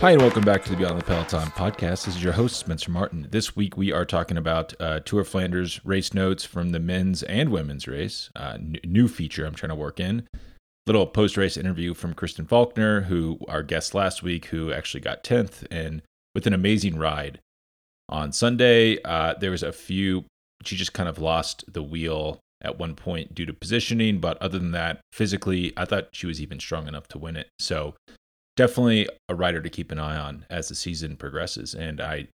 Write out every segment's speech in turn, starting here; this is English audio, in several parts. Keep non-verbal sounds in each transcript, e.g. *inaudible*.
Hi, and welcome back to the Beyond the Peloton podcast. This is your host, Spencer Martin. This week, we are talking about uh, Tour Flanders race notes from the men's and women's race. Uh, n- new feature I'm trying to work in. Little post race interview from Kristen Faulkner, who our guest last week, who actually got 10th and with an amazing ride. On Sunday, uh, there was a few, she just kind of lost the wheel at one point due to positioning, but other than that, physically, I thought she was even strong enough to win it. So definitely a rider to keep an eye on as the season progresses. And I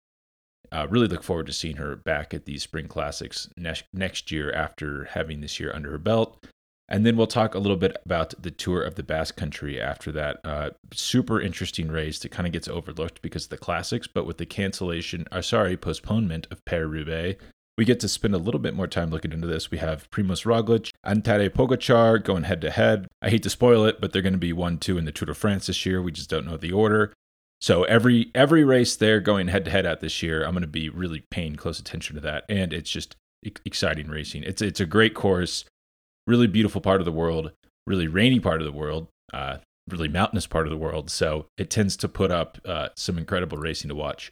uh, really look forward to seeing her back at these spring classics next next year after having this year under her belt. And then we'll talk a little bit about the tour of the Basque Country after that. Uh, super interesting race that kind of gets overlooked because of the classics, but with the cancellation, or uh, sorry, postponement of Paris Roubaix, we get to spend a little bit more time looking into this. We have Primoz Roglic and Tadej Pogacar going head to head. I hate to spoil it, but they're going to be one two in the Tour de France this year. We just don't know the order. So every every race they're going head to head at this year, I'm going to be really paying close attention to that, and it's just exciting racing. It's it's a great course, really beautiful part of the world, really rainy part of the world, uh, really mountainous part of the world. So it tends to put up uh, some incredible racing to watch.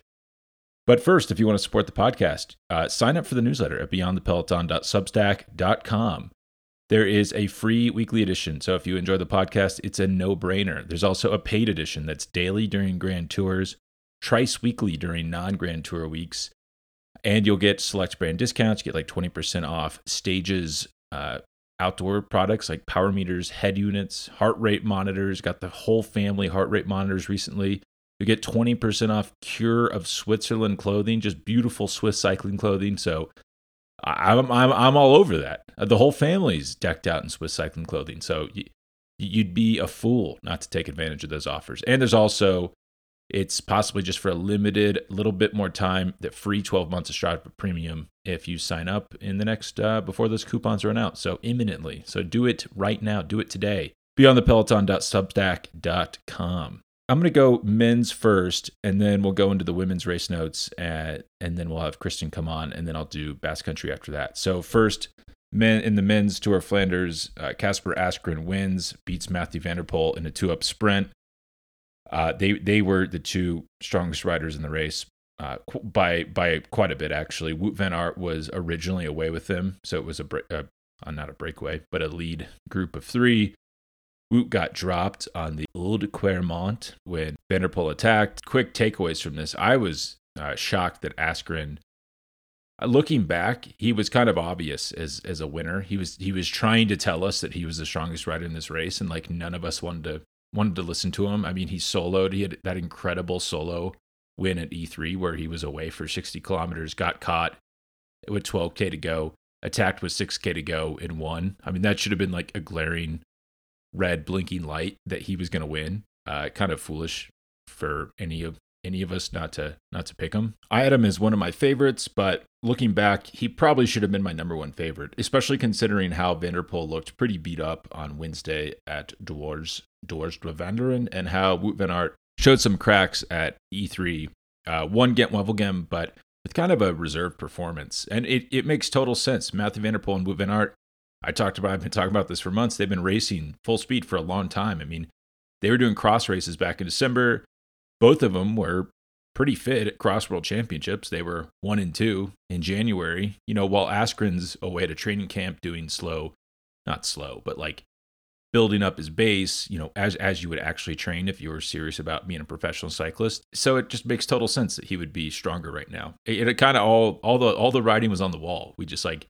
But first, if you want to support the podcast, uh, sign up for the newsletter at beyondthepeloton.substack.com. There is a free weekly edition. So if you enjoy the podcast, it's a no brainer. There's also a paid edition that's daily during grand tours, twice weekly during non grand tour weeks. And you'll get select brand discounts. You get like 20% off stages, uh, outdoor products like power meters, head units, heart rate monitors. Got the whole family heart rate monitors recently. You get 20% off Cure of Switzerland clothing, just beautiful Swiss cycling clothing. So I'm, I'm, I'm all over that. Uh, the whole family's decked out in Swiss cycling clothing. So you'd be a fool not to take advantage of those offers. And there's also, it's possibly just for a limited, little bit more time, that free 12 months of Strava Premium if you sign up in the next, uh, before those coupons run out. So imminently. So do it right now. Do it today. Beyondthepeloton.substack.com. I'm going to go men's first, and then we'll go into the women's race notes, and, and then we'll have Kristen come on, and then I'll do Basque Country after that. So first, men in the men's Tour of Flanders, Kasper uh, Asgreen wins, beats Matthew van der Poel in a two-up sprint. Uh, they they were the two strongest riders in the race uh, by by quite a bit actually. Wout van Aert was originally away with them, so it was a, a uh, not a breakaway, but a lead group of three. Wout got dropped on the Old Quaremont when van der Poel attacked. Quick takeaways from this. I was uh, shocked that Asgreen, uh, looking back, he was kind of obvious as as a winner. He was he was trying to tell us that he was the strongest rider in this race, and like none of us wanted to wanted to listen to him. I mean, he soloed. He had that incredible solo win at E3 where he was away for 60 kilometers, got caught with 12k to go, attacked with 6k to go, and won. I mean, that should have been like a glaring red blinking light that he was going to win. Uh, kind of foolish for any of any of us not to not to pick him. I had him as won of my favorites, but looking back, he probably should have been my number one favorite, especially considering how van der Poel looked pretty beat up on Wednesday at Dwars Dwars Vlaanderen and how Wout van Aert showed some cracks at E3. Uh, one Gent Wevelgem, but with kind of a reserved performance. And it, it makes total sense. Matthew van der and Wout van Aert I talked about I've been talking about this for months. They've been racing full speed for a long time. I mean, they were doing cross races back in December. Both of them were pretty fit at cross world championships. They were one and two in January. You know, while Asgreen's away at a training camp doing slow, not slow, but like building up his base, you know, as as you would actually train if you were serious about being a professional cyclist. So it just makes total sense that he would be stronger right now. It, it kind of all all the all the writing was on the wall. We just like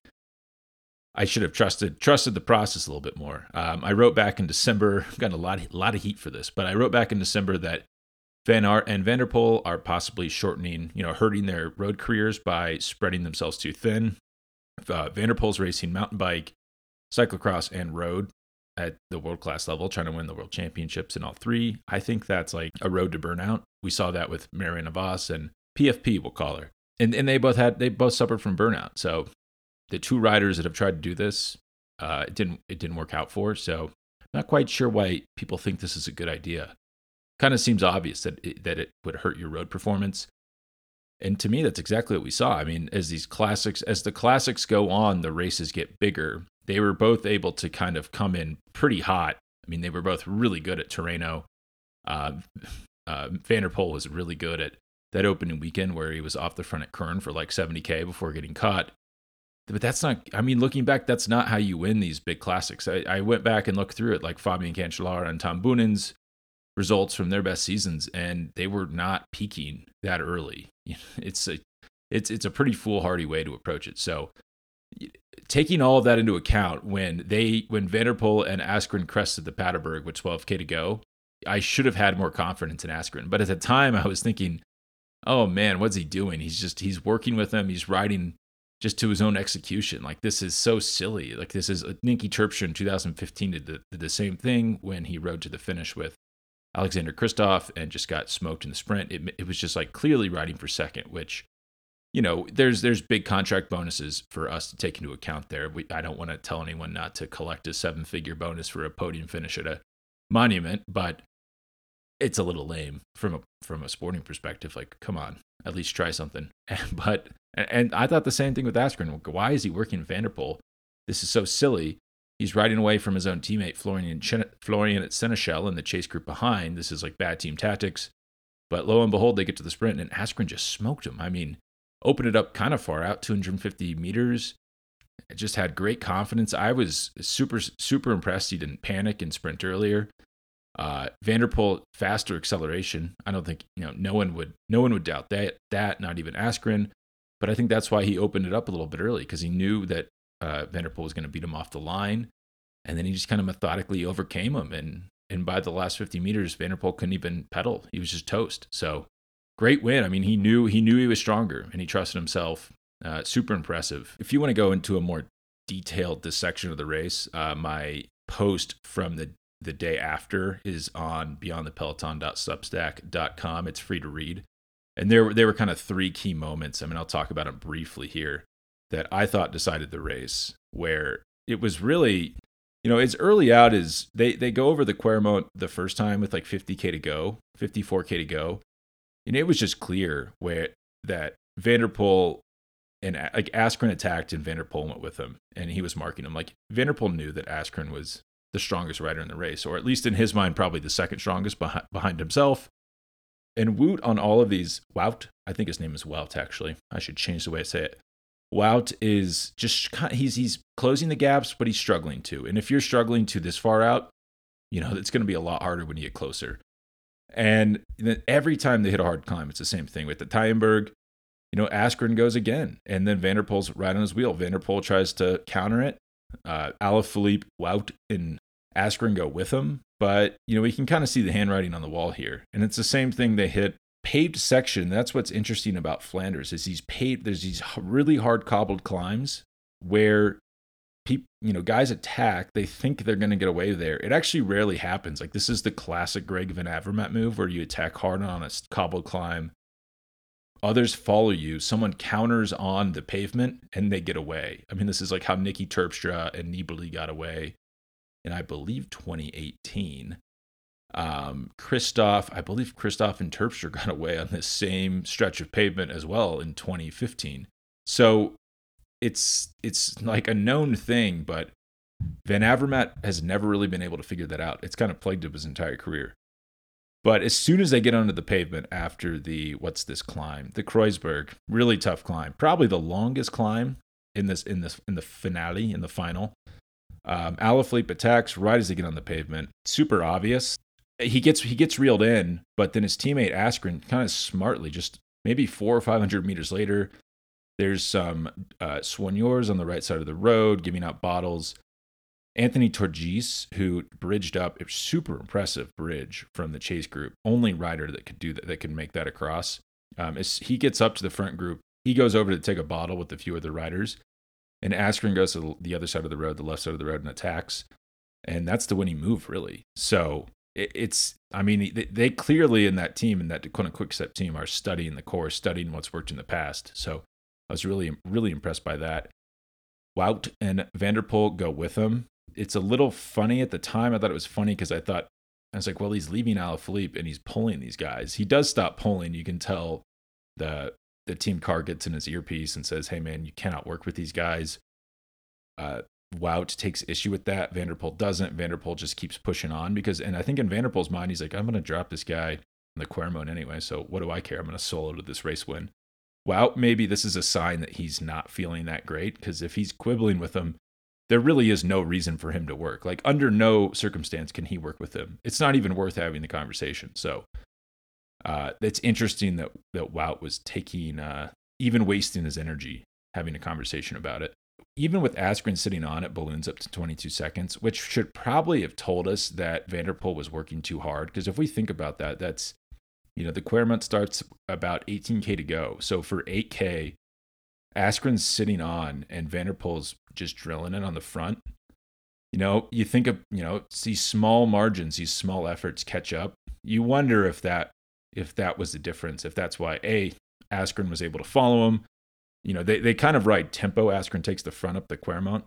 I should have trusted trusted the process a little bit more. Um, I wrote back in December, got a lot a lot of heat for this, but I wrote back in December that Van Aert and van der Poel are possibly shortening, you know, hurting their road careers by spreading themselves too thin. Uh, van der Poel's racing mountain bike, cyclocross, and road at the world class level, trying to win the world championships in all three. I think that's like a road to burnout. We saw that with Marianne Vos and PFP, we'll call her. And, and they both had they both suffered from burnout. So the two riders that have tried to do this, uh, it didn't it didn't work out for. So not quite sure why people think this is a good idea. Kind of seems obvious that it, that it would hurt your road performance. And to me, that's exactly what we saw. I mean, as these classics, as the classics go on, the races get bigger. They were both able to kind of come in pretty hot. I mean, they were both really good at Tirreno. *laughs* Uh, Uh, Van der Poel was really good at that opening weekend where he was off the front at Kuurne for like 70K before getting caught. But that's not, I mean, looking back, that's not how you win these big classics. I, I went back and looked through it, like Fabian Cancellara and Tom Boonen's results from their best seasons, and they were not peaking that early. *laughs* It's a, it's, it's a pretty foolhardy way to approach it. So, taking all of that into account, when they, when Van der Poel and Asgreen crested the Paterberg with 12K to go, I should have had more confidence in Asgreen. But at the time, I was thinking, oh man, what's he doing? He's just he's working with them. He's riding just to his own execution. Like this is so silly. Like this is uh, Niki Terpstra in 2015 did the, did the same thing when he rode to the finish with Alexander Kristoff and just got smoked in the sprint. It, it was just like clearly riding for second, which you know there's there's big contract bonuses for us to take into account there. We, I don't want to tell anyone not to collect a seven figure bonus for a podium finish at a monument, but it's a little lame from a from a sporting perspective. Like, come on, at least try something. *laughs* but and I thought the same thing with Asgreen. Why is he working Van der This is so silly. He's riding away from his own teammate Florian Florian at Sénéchal in the chase group behind. This is like bad team tactics. But lo and behold, they get to the sprint and Asgreen just smoked him. I mean, opened it up kind of far out, 250 meters. It just had great confidence. I was super super impressed. He didn't panic and sprint earlier. Uh, Van der Poel faster acceleration. I don't think you know no one would no one would doubt that that not even Asgreen, but I think that's why he opened it up a little bit early because he knew that uh, Van der Poel was going to beat him off the line, and then he just kind of methodically overcame him and and by the last 50 meters, van der Poel couldn't even pedal. He was just toast. So great win. I mean, he knew he knew he was stronger and he trusted himself. Uh, super impressive. If you want to go into a more detailed dissection of the race, uh, my post from the the day after is on beyondthepeloton.substack.com. It's free to read. And there, there were kind of three key moments. I mean, I'll talk about them briefly here that I thought decided the race, where it was really, you know, as early out as they, they go over the Quaremont the first time with like 50K to go, 54K to go. And it was just clear where that van der Poel and like Asgreen attacked and van der Poel went with him and he was marking him. Like van der Poel knew that Asgreen was the strongest rider in the race, or at least in his mind, probably the second strongest behind, behind himself. And Wout on all of these, Wout, I think his name is Wout actually. I should change the way I say it. Wout is just he's he's closing the gaps, but he's struggling to. And if you're struggling to this far out, you know it's going to be a lot harder when you get closer. And then every time they hit a hard climb, it's the same thing with the Taaienberg. You know, Asgreen goes again, and then Van der Poel's right on his wheel. Van der Poel tries to counter it, uh, Alaphilippe, Wout, and Asgreen go with him. But, you know, we can kind of see the handwriting on the wall here. And it's the same thing they hit paved section. That's what's interesting about Flanders is these paved, there's these really hard cobbled climbs where people, you know, guys attack, they think they're going to get away there. It actually rarely happens. Like this is the classic Greg Van Avermaet move where you attack hard on a cobbled climb others follow you someone counters on the pavement and they get away. I mean this is like how Niki terpstra and nibali got away in i believe 2018 um kristoff i believe Kristoff and terpstra *laughs* got away on this same stretch of pavement as well in 2015 so it's it's like a known thing but van avermaet has never really been able to figure that out. It's kind of plagued him his entire career but as soon as they get onto the pavement after the what's this climb, the Kruisberg, really tough climb, probably the longest climb in this in this in the finale in the final. Um, Alaphilippe attacks right as they get on the pavement. Super obvious. He gets he gets reeled in, but then his teammate Asgreen kind of smartly, just maybe four or five hundred meters later, there's some uh, soigneurs on the right side of the road giving out bottles. Anthony Turgis, who bridged up, a super impressive bridge from the chase group, only rider that could do that, that could make that across. Um, he gets up to the front group. He goes over to take a bottle with a few other riders, and Asgreen goes to the other side of the road, the left side of the road, and attacks. And that's the winning move, really. So it, it's, I mean, they, they, clearly in that team, in that Deceuninck Quickstep team, are studying the course, studying what's worked in the past. So I was really, really impressed by that. Wout and van der Poel go with him it's a little funny at the time. I thought it was funny because I thought I was like, well, he's leaving Alaphilippe and he's pulling these guys. He does stop pulling. You can tell the the team car gets in his earpiece and says, "Hey, man, you cannot work with these guys." Uh, Wout takes issue with that. Van der Poel doesn't. Van der just keeps pushing on because, and I think in Van der Poel's mind, he's like, "I'm going to drop this guy. I'm the Quaremont anyway. So what do I care? I'm going to solo to this race win. Wout, maybe this is a sign that he's not feeling that great because if he's quibbling with him, there really is no reason for him to work. Like under no circumstance can he work with them. It's not even worth having the conversation. So uh, it's interesting that that Wout was taking, uh, even wasting his energy having a conversation about it. Even with Asgreen sitting on it, balloons up to 22 seconds, which should probably have told us that van der Poel was working too hard. Because if we think about that, that's you know the Quaremont starts about 18k to go. So for 8k, Asgreen's sitting on and van der Poel's just drilling it on the front. You know, you think of you know these small margins, these small efforts catch up. You wonder if that if that was the difference. If that's why a Asgreen was able to follow him. You know, they they kind of ride tempo. Asgreen takes the front up the Quaremont.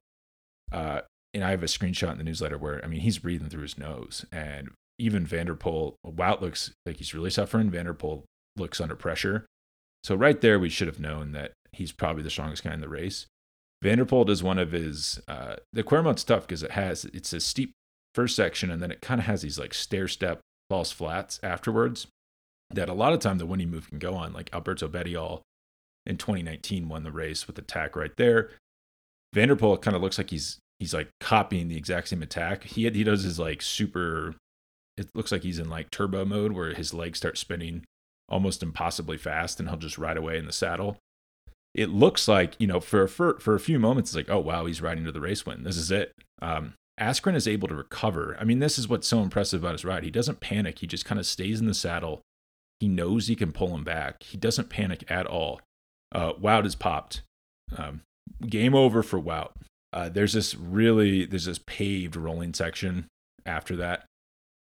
Uh, and I have a screenshot in the newsletter where I mean he's breathing through his nose, and even van der Poel, Wout looks like he's really suffering. van der Poel looks under pressure. So right there, we should have known that he's probably the strongest guy in the race. Van der Poel does one of his. Uh, the Quaremont's tough because it has it's a steep first section and then it kind of has these like stair step false flats afterwards. That a lot of time the winning move can go on. Like Alberto Bettiol in 2019 won the race with the attack right there. Van der Poel kind of looks like he's he's like copying the exact same attack. He he does his like super. It looks like he's in like turbo mode where his legs start spinning almost impossibly fast, and he'll just ride away in the saddle it looks like you know for for for a few moments it's like oh wow he's riding to the race win. This is it. Um Asgreen is able to recover. I mean this is what's so impressive about his ride. He doesn't panic. He just kind of stays in the saddle. He knows he can pull him back. He doesn't panic at all. Uh Wout is popped. Um, game over for Wout. Uh, there's this really there's this paved rolling section after that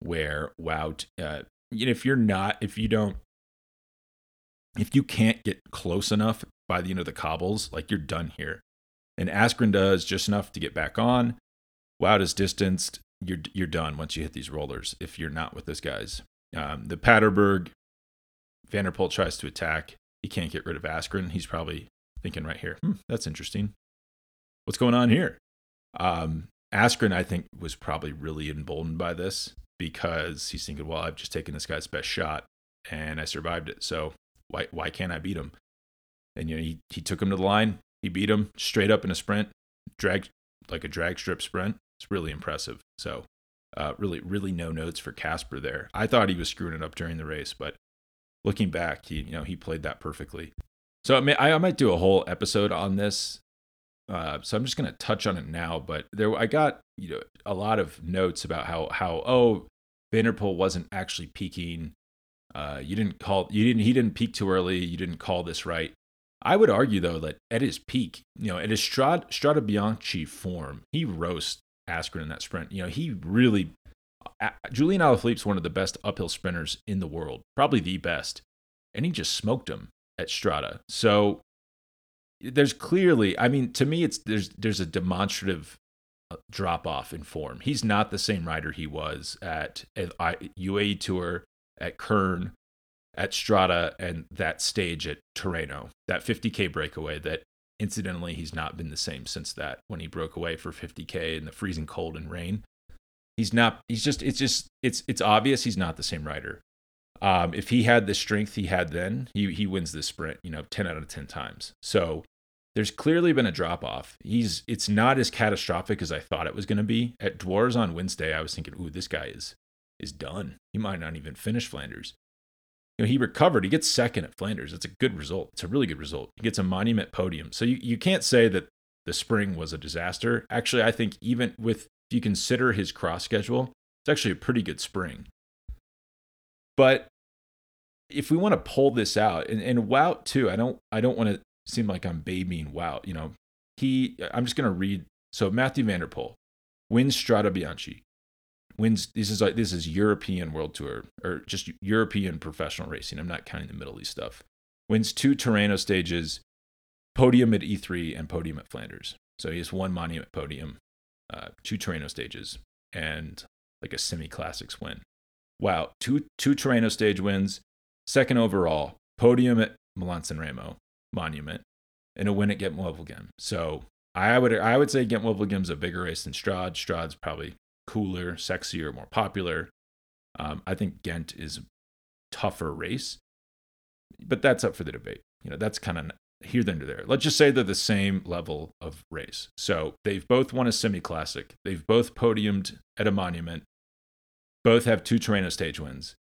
where Wout uh, you know if you're not if you don't if you can't get close enough by the end of the cobbles, like you're done here. And Asgreen does just enough to get back on. Wout is distanced. You're you're done once you hit these rollers. If you're not with this guys, um, the Paterberg, van der Poel tries to attack. He can't get rid of Asgreen. He's probably thinking right here. Hmm, that's interesting. What's going on here? Um, Asgreen, I think, was probably really emboldened by this because he's thinking, well, I've just taken this guy's best shot and I survived it. So why why can't I beat him? And you know, he he took him to the line. He beat him straight up in a sprint, drag like a drag strip sprint. It's really impressive. So, uh, really really no notes for Kasper there. I thought he was screwing it up during the race, but looking back, he you know he played that perfectly. So I, may, I might do a whole episode on this. Uh, so I'm just gonna touch on it now. But there, I got you know a lot of notes about how how oh Van der Poel wasn't actually peaking uh, you didn't call you didn't he didn't peak too early. You didn't call this right. I would argue though that at his peak, you know, at his Strada, Strade Bianche form, he roasts Asgreen in that sprint. You know, he really Julian Alaphilippe's one of the best uphill sprinters in the world, probably the best, and he just smoked him at Strada. So there's clearly, I mean, to me, it's there's there's a demonstrative uh, drop off in form. He's not the same rider he was at, at UAE Tour at Kuurne, at Strada, and that stage at Tirreno, that 50K breakaway that incidentally he's not been the same since that when he broke away for 50K in the freezing cold and rain. He's not, he's just, it's just, it's, it's obvious he's not the same rider. Um, if he had the strength he had then, he, he wins this sprint, you know, 10 out of 10 times. So there's clearly been a drop off. He's, it's not as catastrophic as I thought it was going to be. At Dwars on Wednesday, I was thinking, ooh, this guy is is done. He might not even finish Flanders. You know, he recovered. He gets second at Flanders. It's a good result. It's a really good result. He gets a monument podium. So you, you can't say that the spring was a disaster. Actually, I think even with if you consider his cross schedule, it's actually a pretty good spring. But if we want to pull this out, and, and Wout too, I don't I don't want to seem like I'm babying Wout. You know, he I'm just gonna read. So Matthew van der Poel wins Strade Bianche, wins this is like this is European World Tour or just European professional racing. I'm not counting the Middle East stuff. Wins two Tirreno stages, podium at E3 and podium at Flanders. So he has one monument podium, uh, two Tirreno stages, and like a semi classics win. Wow, two two Tirreno stage wins, second overall, podium at Milan San Remo, monument, and a win at Ghent Wevelgem. So I would I would say Ghent Wevelgem's a bigger race than Strad. Strad's probably cooler, sexier, more popular. Um, I think Ghent is tougher race. But that's up for the debate. You know, that's kind of here than there. Let's just say they're the same level of race. So they've both won a semi classic. They've both podiumed at a monument. Both have two Tirreno stage wins.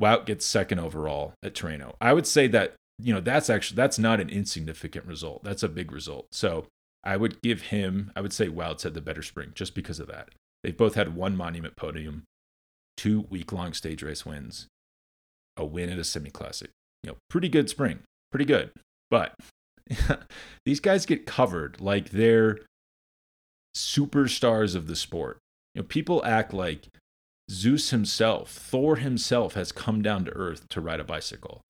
Wout gets second overall at Tirreno. I would say that, you know, that's actually that's not an insignificant result. That's a big result. So I would give him, I would say Wout's had the better spring just because of that. They've both had one monument podium, two week long stage race wins, a win at a semi classic. You know, pretty good spring. Pretty good. But *laughs* these guys get covered like they're superstars of the sport. You know, people act like Zeus himself, Thor himself, has come down to earth to ride a bicycle.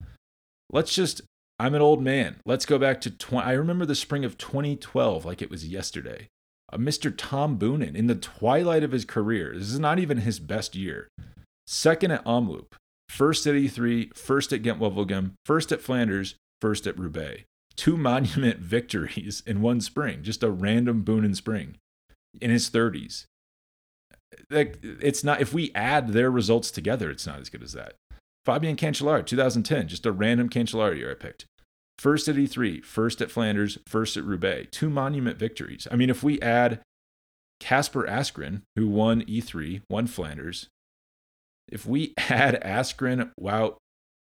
Let's just, I'm an old man. Let's go back to 20. I remember the spring of 2012 like it was yesterday. Uh, Mr. Tom Boonen, in the twilight of his career, this is not even his best year. Second at Omloop, first at E3, first at Ghent Wevelgem, first at Flanders, first at Roubaix. Two *laughs* monument victories in one spring, just a random Boonen spring in his 30s. Like it's not if we add their results together, it's not as good as that. Fabian Cancellara, 2010, just a random Cancellara year I picked. First at E3, first at Flanders, first at Roubaix. Two monument victories. I mean, if we add Kasper Asgreen, who won E3, won Flanders, if we *laughs* add Asgreen, Wout,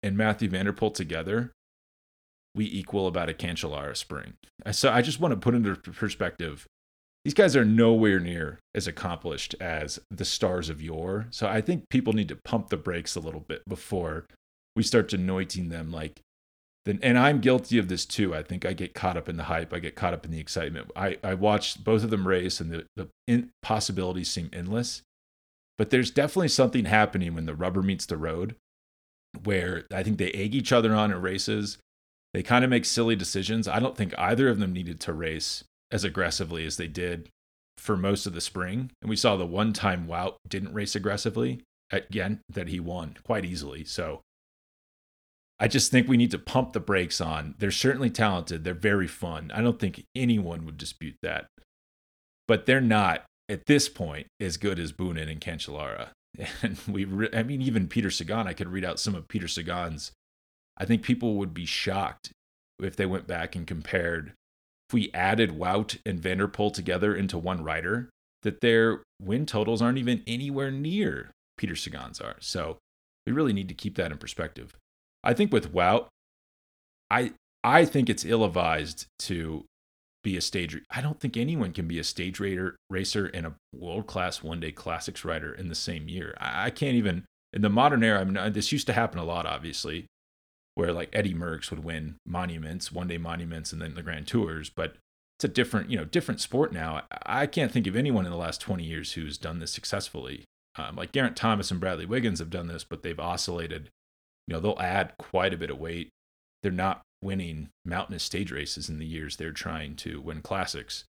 and Matthew van der Poel together, we equal about a Cancellara spring. Uh, so I just want to put into perspective these guys are nowhere near as accomplished as the stars of yore. So I think people need to pump the brakes a little bit before we start anointing them like then and I'm guilty of this too. I think I get caught up in the hype. I get caught up in the excitement. I, I watched both of them race and the, the in, possibilities seem endless. But there's definitely something happening when the rubber meets the road where I think they egg each other on in races. They kind of make silly decisions. I don't think either of them needed to race as aggressively as they did for most of the spring. And we saw the one time Wout didn't race aggressively at again that he won quite easily. So I just think we need to pump the brakes on. They're certainly talented. They're very fun. I don't think anyone would dispute that. But they're not at this point as good as Boonen and Cancellara. *laughs* And we, re- I mean, even Peter Sagan, I could read out some of Peter Sagan's I think people would be shocked if they went back and compared if we added Wout and van der Poel together into one rider, that their win totals aren't even anywhere near Peter Sagan's are. So we really need to keep that in perspective. I think with Wout, I I think it's ill-advised to be a stage. I don't think anyone can be a stage racer, racer and a world-class one-day classics rider in the same year. I, I can't even in the modern era. I mean, this used to happen a lot, obviously, where like Eddie Merckx would win monuments, one day monuments, and then the Grand Tours. But it's a different, you know, different sport now. I can't think of anyone in the last 20 years who's done this successfully. Um, like Geraint Thomas and Bradley Wiggins have done this, but they've oscillated. You know, they'll add quite a bit of weight. They're not winning mountainous stage races in the years they're trying to win classics.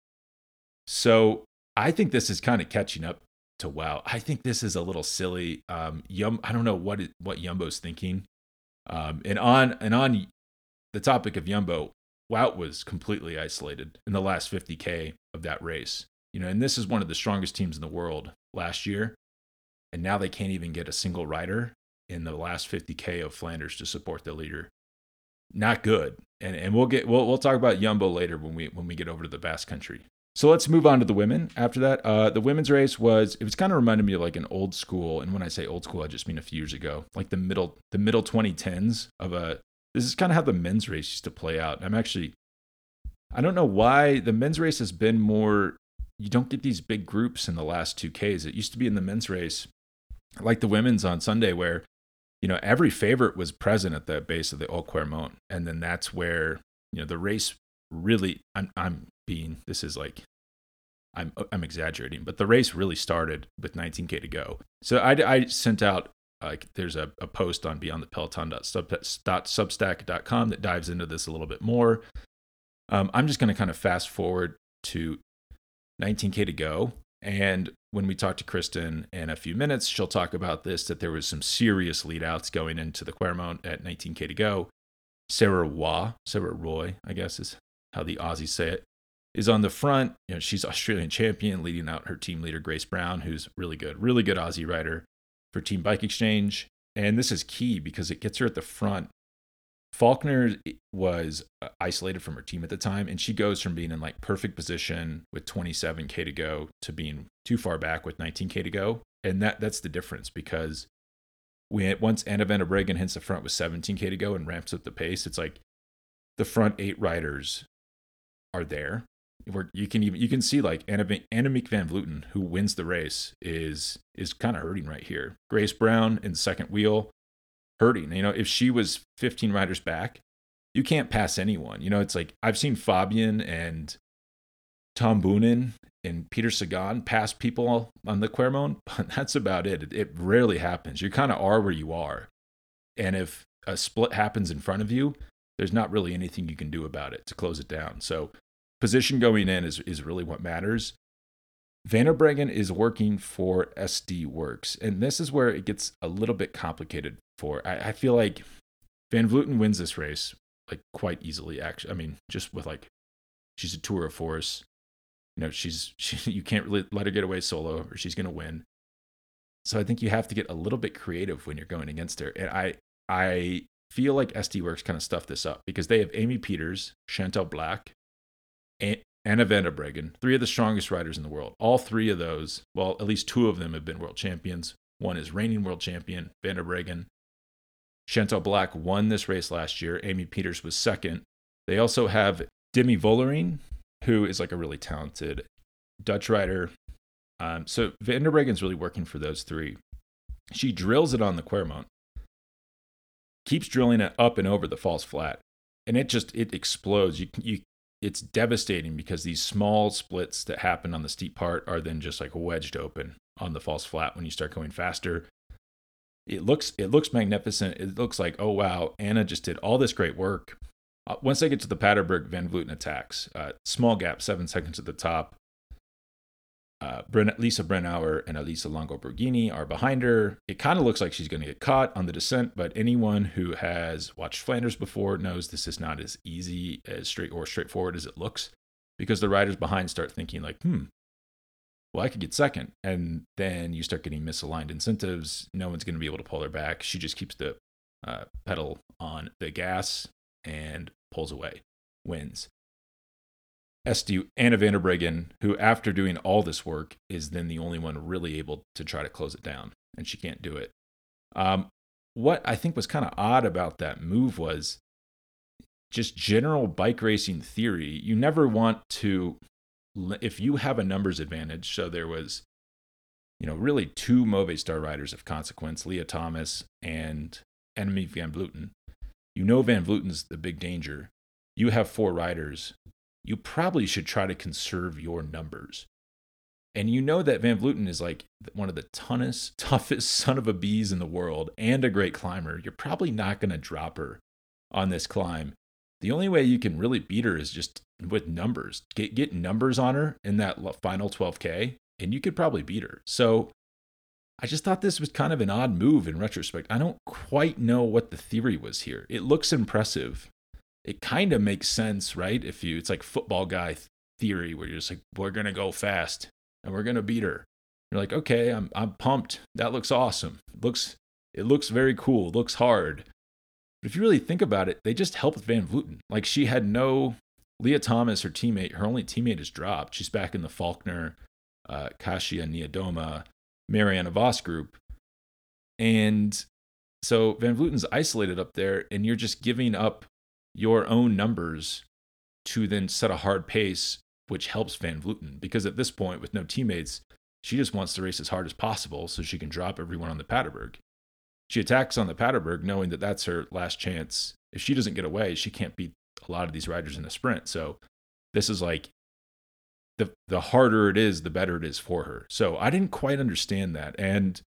So I think this is kind of catching up to wow. I think this is a little silly. Um, Yum, I don't know what what Yumbo's thinking. Um, and on and on the topic of Yumbo, Wout was completely isolated in the last 50k of that race. You know, and this is one of the strongest teams in the world last year, and now they can't even get a single rider in the last 50k of Flanders to support the leader. Not good. And and we'll get we'll we'll talk about Yumbo later when we when we get over to the Basque Country. So let's move on to the women. After that, uh, the women's race was it was kind of reminded me of like an old school, and when I say old school, I just mean a few years ago, like the middle the middle 2010s of a. This is kind of how the men's race used to play out. I'm actually, I don't know why the men's race has been more. You don't get these big groups in the last two Ks. It used to be in the men's race, like the women's on Sunday, where you know every favorite was present at the base of the Haut Quaremont, and then that's where you know the race really. I'm I'm being this is like I'm I'm exaggerating, but the race really started with 19k to go. So I, I sent out like there's a, a post on beyondthepeloton.substack.com that dives into this a little bit more. Um, I'm just going to kind of fast forward to 19k to go, and when we talk to Kristen in a few minutes, she'll talk about this that there was some serious lead outs going into the Quaremont at 19k to go. Sarah Roy, Sarah Roy, I guess is how the Aussies say it, is on the front. You know, she's Australian champion, leading out her team leader Grace Brown, who's really good, really good Aussie rider for Team Bike Exchange. And this is key because it gets her at the front. Faulkner was uh, isolated from her team at the time, and she goes from being in like perfect position with 27k to go to being too far back with 19k to go, and that that's the difference because we once Anna van der Breggen hits the front with 17k to go and ramps up the pace, it's like the front eight riders are there. Where you can even you can see like Anna, Anna Annemiek van Vleuten, who wins the race, is is kind of hurting right here. Grace Brown in second wheel, hurting. You know, if she was 15 riders back, you can't pass anyone. You know, it's like I've seen Fabian and Tom Boonen and Peter Sagan pass people on the Quaremont, *laughs* but that's about it. It, it rarely happens. You kind of are where you are. And if a split happens in front of you, there's not really anything you can do about it to close it down. So position going in is, is really what matters. Van der Breggen is working for SD Worx, and this is where it gets a little bit complicated for. I, I feel like Van Vleuten wins this race like quite easily. Actually, I mean, just with like she's a tour of force. You know, she's *laughs* she, you can't really let her get away solo, or she's going to win. So I think you have to get a little bit creative when you're going against her. And I I feel like SD Worx kind of stuffed this up because they have Amy Pieters, Chantal Blaak, Anna van der Breggen, three of the strongest riders in the world. All three of those, well, at least two of them have been world champions. One is reigning world champion, van der Breggen. Chantal Blaak won this race last year. Amy Pieters was second. They also have Demi Vollering, who is like a really talented Dutch rider. Um, so Van der Breggen's really working for those three. She drills it on the Quaremont, keeps drilling it up and over the false flat, and it just it explodes. You you it's devastating because these small splits that happen on the steep part are then just like wedged open on the false flat when you start going faster. It looks it looks magnificent. It looks like oh wow, Anna just did all this great work. Uh, once they get to the Paterberg, Van Vleuten attacks. Uh, small gap, seven seconds at the top uh, Lisa Brennauer and Elisa Longo Borghini are behind her. It kind of looks like she's going to get caught on the descent, but anyone who has watched Flanders before knows this is not as easy as straight or straightforward as it looks because the riders behind start thinking like, hmm, well, I could get second. And then you start getting misaligned incentives. No one's going to be able to pull her back. She just keeps the uh, pedal on the gas and pulls away, wins. SD Anna van der Breggen, who after doing all this work is then the only one really able to try to close it down, and she can't do it. Um, what I think was kind of odd about that move was just general bike racing theory. You never want to, if you have a numbers advantage. So there was, you know, really two Movistar riders of consequence, Leah Thomas and Annemiek van Vleuten. You know Van Vleuten's the big danger. You have four riders you probably should try to conserve your numbers. And you know that Van Vleuten is like one of the toughest, *laughs* toughest son of a bees in the world and a great climber. You're probably not going to drop her on this climb. The only way you can really beat her is just with numbers. Get get numbers on her in that final 12k and you could probably beat her. So I just thought this was kind of an odd move in retrospect. I don't quite know what the theory was here. It looks impressive it kind of makes sense, right? If you, it's like football guy theory where you're just like, we're going to go fast and we're going to beat her. You're like, okay, I'm, I'm pumped. That looks awesome. It looks, it looks very cool. It looks hard. But if you really think about it, they just helped Van Vleuten. Like she had no, Leah Thomas, her teammate, her only teammate is dropped. She's back in the Faulkner, uh, Kasia Niewiadoma, Marianne Vos group. And so Van Vleuten's isolated up there, and you're just giving up your own numbers to then set a hard pace, which helps Van Vleuten. Because at this point, with no teammates, she just wants to race as hard as possible so she can drop everyone on the Paterberg. She attacks on the Paterberg knowing that that's her last chance. If she doesn't get away, she can't beat a lot of these riders in the sprint. So this is like the the harder it is, the better it is for her. So I didn't quite understand that. And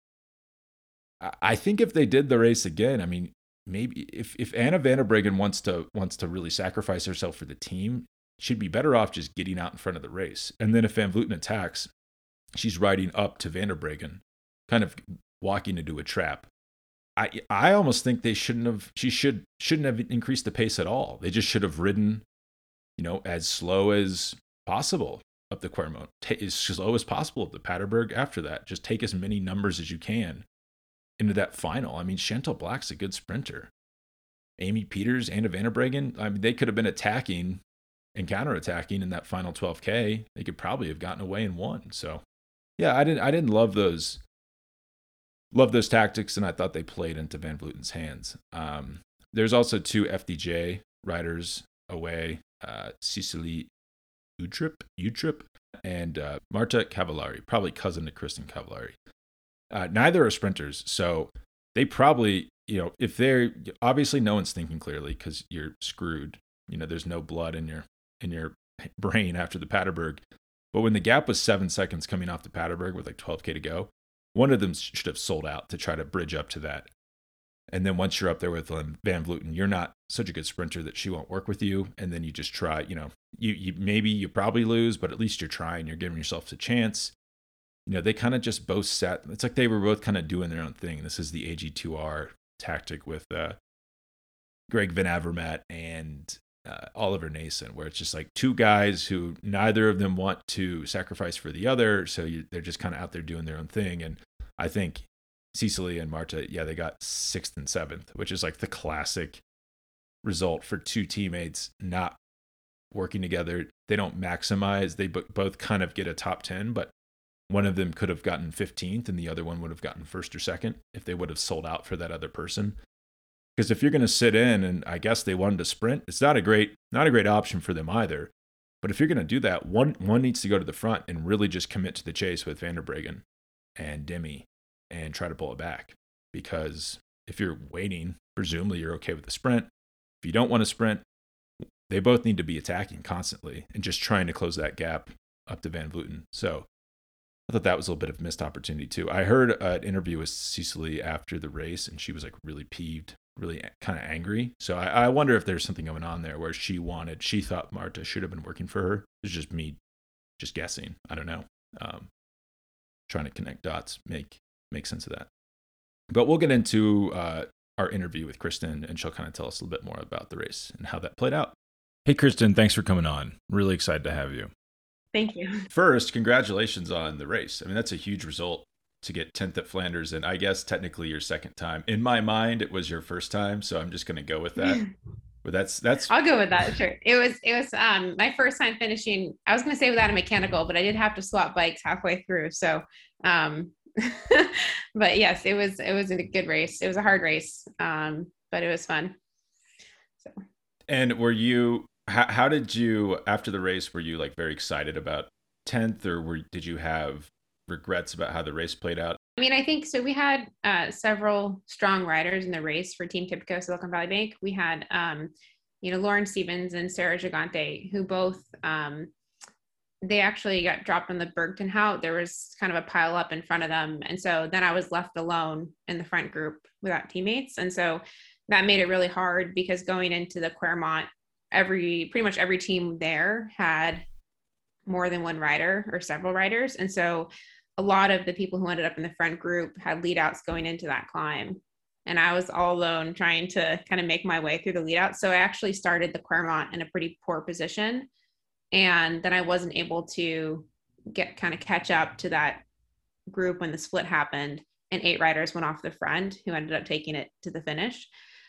I think if they did the race again, I mean, maybe if if Anna van der Breggen wants to wants to really sacrifice herself for the team, she'd be better off just getting out in front of the race. And then if Van Vleuten attacks, she's riding up to van der Breggen, kind of walking into a trap. I I almost think they shouldn't have she should shouldn't have increased the pace at all. They just should have ridden, you know, as slow as possible up the Quaremont, as slow as possible up the Paterberg after that. Just take as many numbers as you can into that final. I mean, Chantal Blaak's a good sprinter. Amy Pieters, Anna Van der I mean, they could have been attacking and counterattacking in that final 12K. They could probably have gotten away and won. So, yeah, I didn't I didn't love those love those tactics, and I thought they played into Van Vleuten's hands. Um, there's also two FDJ riders away, uh, Cecilie Uttrup, Uttrup and uh, Marta Cavallari, probably cousin to Kristen Cavallari. Uh, neither are sprinters, so they probably, you know, if they're obviously no one's thinking clearly because you're screwed. You know, there's no blood in your in your *laughs* brain after the Paterberg. But when the gap was seven seconds coming off the Paterberg with like 12k to go, one of them should have sold out to try to bridge up to that. And then once you're up there with Van Vleuten, you're not such a good sprinter that she won't work with you. And then you just try, you know, you, you maybe you probably lose, but at least you're trying. You're giving yourself a chance. You know, they kind of just both sat. It's like they were both kind of doing their own thing. This is the AG2R tactic with uh, Greg Van Avermaet and uh, Oliver Naesen, where it's just like two guys who neither of them want to sacrifice for the other. So you, they're just kind of out there doing their own thing. And I think Cecilie and Marta, yeah, they got sixth and seventh, which is like the classic result for two teammates not working together. They don't maximize. They both kind of get a top 10, but one of them could have gotten 15th and the other one would have gotten first or second if they would have sold out for that other person. Because if you're going to sit in and I guess they wanted to sprint, it's not a great not a great option for them either. But if you're going to do that, one one needs to go to the front and really just commit to the chase with Van der Breggen and Demi and try to pull it back. Because if you're waiting, presumably you're okay with the sprint. If you don't want to sprint, they both need to be attacking constantly and just trying to close that gap up to Van Vleuten. So I thought that was a little bit of missed opportunity too. I heard an interview with Cecilie after the race, and she was like really peeved, really kind of angry. So I, I, wonder if there's something going on there where she wanted, she thought Marta should have been working for her. It's just me, just guessing. I don't know. Um, trying to connect dots, make make sense of that. But we'll get into uh, our interview with Kristen, and she'll kind of tell us a little bit more about the race and how that played out. Hey, Kristen, thanks for coming on. Really excited to have you. Thank you. *laughs* First, congratulations on the race. I mean, that's a huge result to get 10th at Flanders, and I guess technically your second time. In my mind, it was your first time, so I'm just going to go with that. *laughs* but that's that's. I'll go with that. Sure. It was it was um my first time finishing. I was going to say without a mechanical, but I did have to swap bikes halfway through. So um *laughs* but yes, it was it was a good race. It was a hard race, um, but it was fun. So. And were you? How, how did you after the race? Were you like very excited about tenth, or were did you have regrets about how the race played out? I mean, I think so. We had uh, several strong riders in the race for Team Tibco Silicon Valley Bank. We had, um, you know, Lauren stevens and Sarah Gigante, who both um, they actually got dropped on the Berg Ten Houte. There was kind of a pile up in front of them. And so then I was left alone in the front group without teammates. And so that made it really hard because going into the Quaremont, every pretty much every team there had more than one rider or several riders. And so a lot of the people who ended up in the front group had lead outs going into that climb. And I was all alone trying to kind of make my way through the lead out. So I actually started the Quaremont in a pretty poor position and then I wasn't able to get kind of catch up to that group when the split happened and eight riders went off the front who ended up taking it to the finish.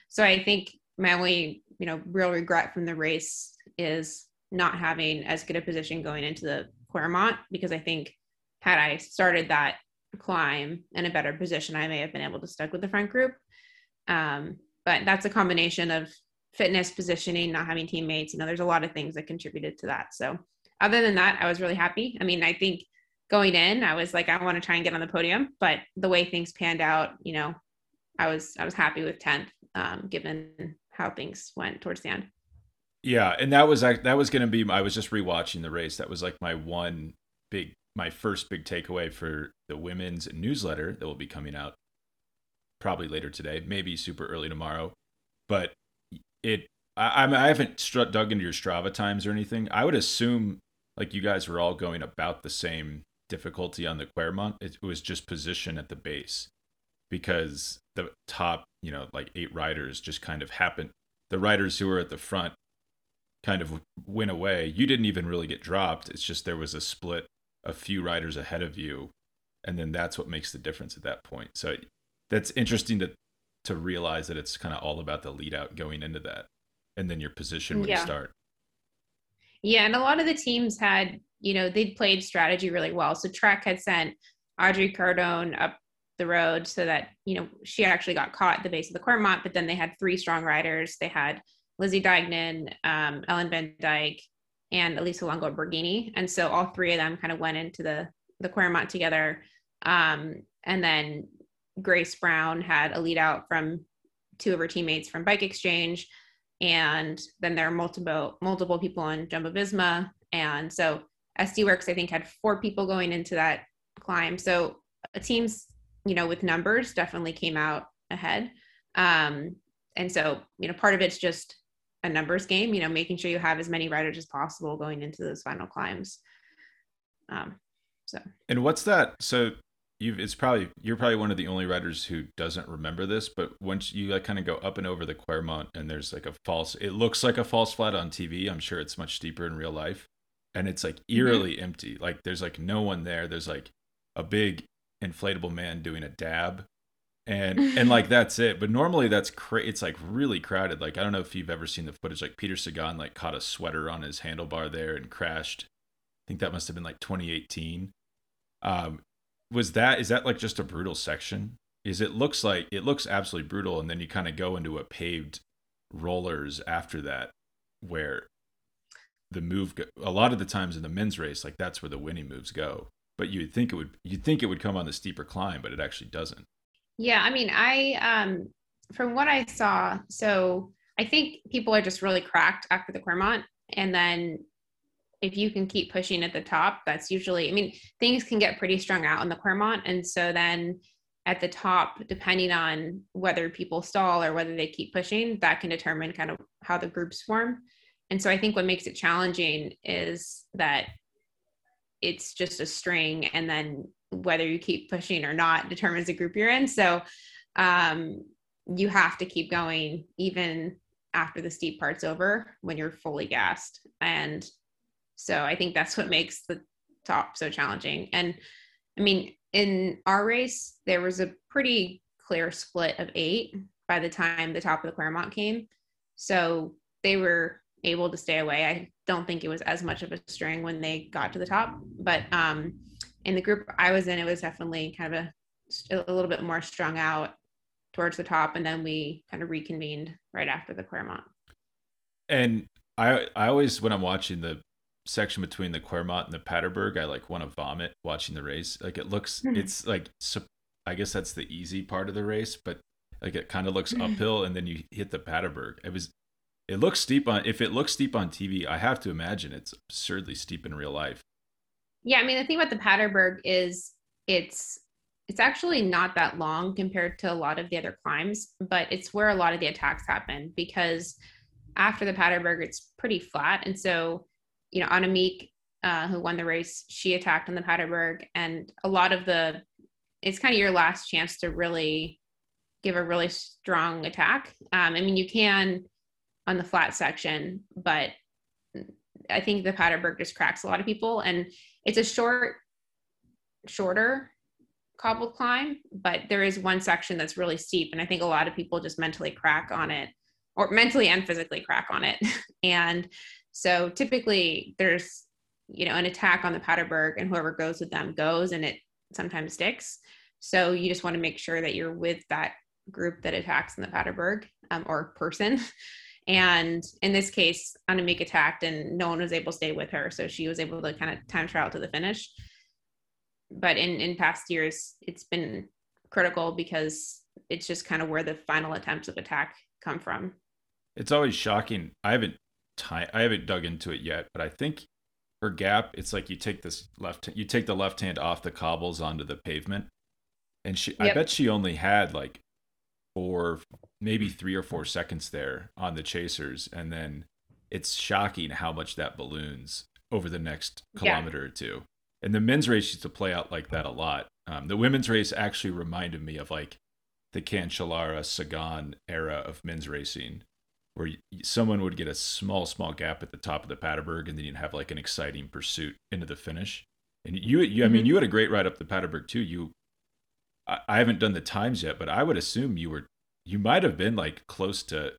So I think my only, you know, real regret from the race is not having as good a position going into the Quaremont because I think had I started that climb in a better position, I may have been able to stick with the front group. Um, but that's a combination of fitness positioning not having teammates. You know there's a lot of things that contributed to that. So other than that i was really happy. I mean i think going in i was like i want to try and get on the podium but the way things panned out you know i was i was happy with 10th um, given how things went towards the end yeah and that was that was going to be i was just rewatching the race that was like my one big my first big takeaway for the women's newsletter that will be coming out probably later today maybe super early tomorrow but it I, I, haven't dug into your Strava times or anything. I would assume like you guys were all going about the same difficulty on the Quaremont. It was just position at the base because the top, you know, like eight riders just kind of happened. The riders who were at the front kind of went away. You didn't even really get dropped. It's just there was a split, a few riders ahead of you, and then that's what makes the difference at that point. So that's interesting to to realize that it's kind of all about the lead out going into that and then your position when yeah. you start. Yeah, and a lot of the teams had, you know, they'd played strategy really well. So Trek had sent Audrey Cordon up the road so that, you know, she actually got caught at the base of the Quaremont, but then they had three strong riders. They had Lizzie Deignan, um, Ellen Van Dijk, and Elisa Longo Borghini. And so all three of them kind of went into the the Quaremont together. Um, and then Grace Brown had a lead out from two of her teammates from Bike Exchange. And then there are multiple multiple people on Jumbo Visma. And so SD Worx I think, had four people going into that climb. So a teams, you know, with numbers definitely came out ahead. Um, and so, you know, part of it's just a numbers game, you know, making sure you have as many riders as possible going into those final climbs. Um, so, and what's that? So you've it's probably you're probably one of the only riders who doesn't remember this but once you like kind of go up and over the Quaremont and there's like a false it looks like a false flat on TV I'm sure it's much steeper in real life and it's like mm-hmm. eerily mm-hmm. empty like there's like no one there there's like a big inflatable man doing a dab. And *laughs* and like that's it. But normally that's cra- it's like really crowded. Like I don't know if you've ever seen the footage like Peter Sagan like caught a sweater on his handlebar there and crashed. I think that must have been like 2018 um was that is that like just a brutal section? Is it looks like it looks absolutely brutal, and then you kind of go into a paved rollers after that, where the move go, a lot of the times in the men's race, like that's where the winning moves go. But you'd think it would you'd think it would come on the steeper climb, but it actually doesn't. Yeah, I mean, I um from what I saw, so I think people are just really cracked after the Quaremont, and then if you can keep pushing at the top, that's usually, I mean, things can get pretty strung out on the Quaremont. And so then at the top, depending on whether people stall or whether they keep pushing, that can determine kind of how the groups form. And so I think what makes it challenging is that it's just a string and then whether you keep pushing or not determines the group you're in. So um, you have to keep going even after the steep part's over when you're fully gassed. And so I think that's what makes the top so challenging. And I mean, in our race, there was a pretty clear split of eight by the time the top of the Quaremont came. So they were able to stay away. I don't think it was as much of a string when they got to the top, but um, in the group I was in, it was definitely kind of a, a little bit more strung out towards the top, and then we kind of reconvened right after the Quaremont. And I I always when I'm watching the section between the Quaremont and the Paterberg, I like want to vomit watching the race. Like it looks, mm-hmm. it's like, I guess that's the easy part of the race, but like it kind of looks mm-hmm. uphill and then you hit the Paterberg. It was, it looks steep on, if it looks steep on TV, I have to imagine it's absurdly steep in real life. Yeah. I mean, the thing about the Paterberg is it's, it's actually not that long compared to a lot of the other climbs, but it's where a lot of the attacks happen because after the Paterberg, it's pretty flat. And so you know, Annemiek, uh, who won the race, she attacked on the Paterberg. and a lot of the, it's kind of your last chance to really give a really strong attack. Um, I mean, you can on the flat section, but I think the Paterberg just cracks a lot of people, and it's a short, shorter cobbled climb, but there is one section that's really steep, and I think a lot of people just mentally crack on it, or mentally and physically crack on it, *laughs* and so typically there's, you know, an attack on the Paterberg and whoever goes with them goes and it sometimes sticks. So you just want to make sure that you're with that group that attacks in the Paterberg um, or person. *laughs* And in this case, Annemiek attacked and no one was able to stay with her. So she was able to kind of time trial to the finish. But in, in past years, it's been critical because it's just kind of where the final attempts of attack come from. It's always shocking. I haven't time. I haven't dug into it yet, but I think her gap. It's like you take this left. You take the left hand off the cobbles onto the pavement, and she. Yep. I bet she only had like four, maybe three or four seconds there on the chasers, and then it's shocking how much that balloons over the next kilometer yeah. or two. And the men's race used to play out like that a lot. Um, the women's race actually reminded me of like the Cancellara Sagan era of men's racing, where someone would get a small, small gap at the top of the Paterberg, and then you'd have like an exciting pursuit into the finish. And you, you I mean, mm-hmm. you had a great ride up the Paterberg too. You, I, haven't done the times yet, but I would assume you were you might have been like close to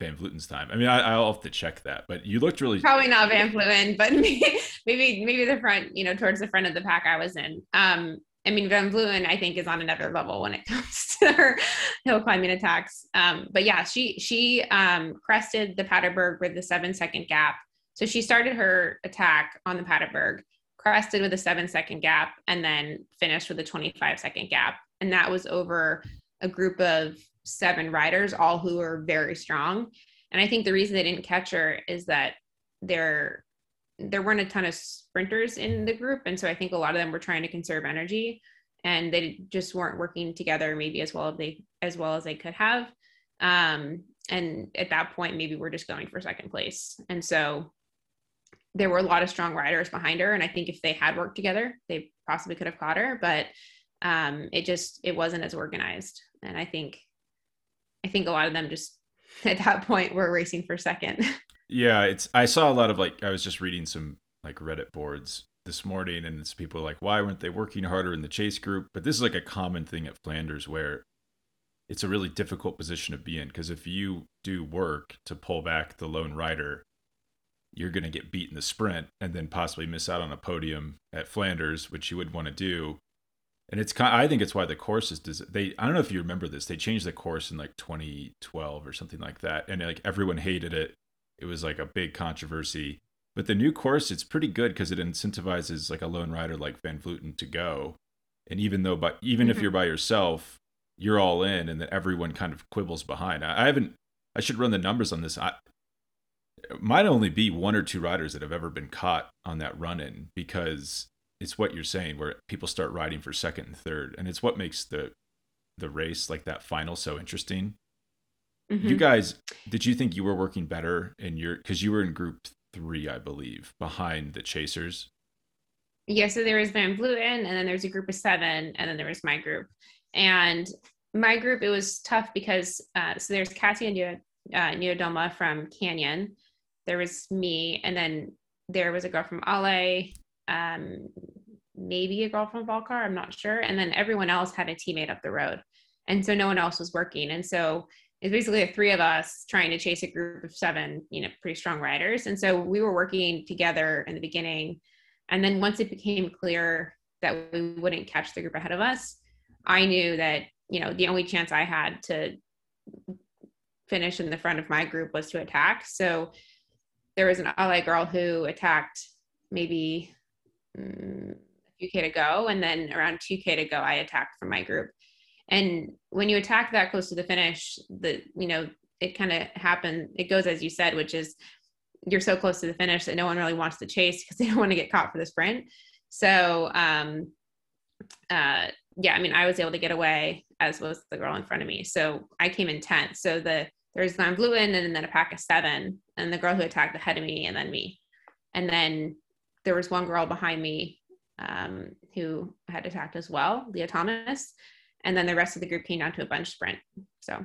Van Vleuten's time. I mean, I, will have to check that, but you looked really probably not Van Vluten, but *laughs* maybe maybe the front, you know, towards the front of the pack I was in. Um, I mean, Van Vleuten, I think, is on another level when it *laughs* comes to her hill climbing attacks. Um, but yeah, she she um, crested the Paterberg with the seven second gap. So she started her attack on the Paterberg, crested with a seven second gap, and then finished with a 25 second gap. And that was over a group of seven riders, all who are very strong. And I think the reason they didn't catch her is that there there weren't a ton of sprinters in the group, and so I think a lot of them were trying to conserve energy, and they just weren't working together maybe as well as they as well as they could have. Um, and at that point, maybe we're just going for second place. And so there were a lot of strong riders behind her, and I think if they had worked together, they possibly could have caught her, but um, it just it wasn't as organized. And I think I think a lot of them just *laughs* at that point were racing for second. *laughs* Yeah, it's I saw a lot of like I was just reading some like Reddit boards this morning and it's people like why weren't they working harder in the chase group? But this is like a common thing at Flanders where it's a really difficult position to be in because if you do work to pull back the lone rider, you're going to get beat in the sprint and then possibly miss out on a podium at Flanders, which you would want to do and it's kind. Of, I think it's why the course is. They. I don't know if you remember this. They changed the course in like 2012 or something like that, and like everyone hated it. It was like a big controversy. But the new course, it's pretty good because it incentivizes like a lone rider like Van Vleuten to go. And even though, but even mm-hmm. if you're by yourself, you're all in, and then everyone kind of quibbles behind. I, I haven't. I should run the numbers on this. I, might only be one or two riders that have ever been caught on that run in because it's what you're saying where people start riding for second and third and it's what makes the the race like that final so interesting mm-hmm. you guys did you think you were working better in your because you were in group three i believe behind the chasers yeah so there was van vleuten and then there's a group of seven and then there was my group and my group it was tough because uh, so there's Katia and uh, Niewiadoma from Canyon. There was me, and then there was a girl from Ale, um, maybe a girl from Valcar, I'm not sure. And then everyone else had a teammate up the road. And so no one else was working. And so it's basically the three of us trying to chase a group of seven, you know, pretty strong riders. And so we were working together in the beginning. And then once it became clear that we wouldn't catch the group ahead of us, I knew that, you know, the only chance I had to finish in the front of my group was to attack. So there was an Ale girl who attacked maybe mm, a few K to go. And then around 2K to go, I attacked from my group. And when you attack that close to the finish, the, you know, it kind of happened. It goes as you said, which is you're so close to the finish that no one really wants to chase because *laughs* they don't want to get caught for the sprint. So, um, uh, yeah, I mean, I was able to get away as was the girl in front of me. So I came in 10th. So the there's Van Vleuten and then a pack of seven, and the girl who attacked ahead of me, and then me. And then there was one girl behind me um, who had attacked as well, Leah Thomas, and then the rest of the group came down to a bunch sprint. So,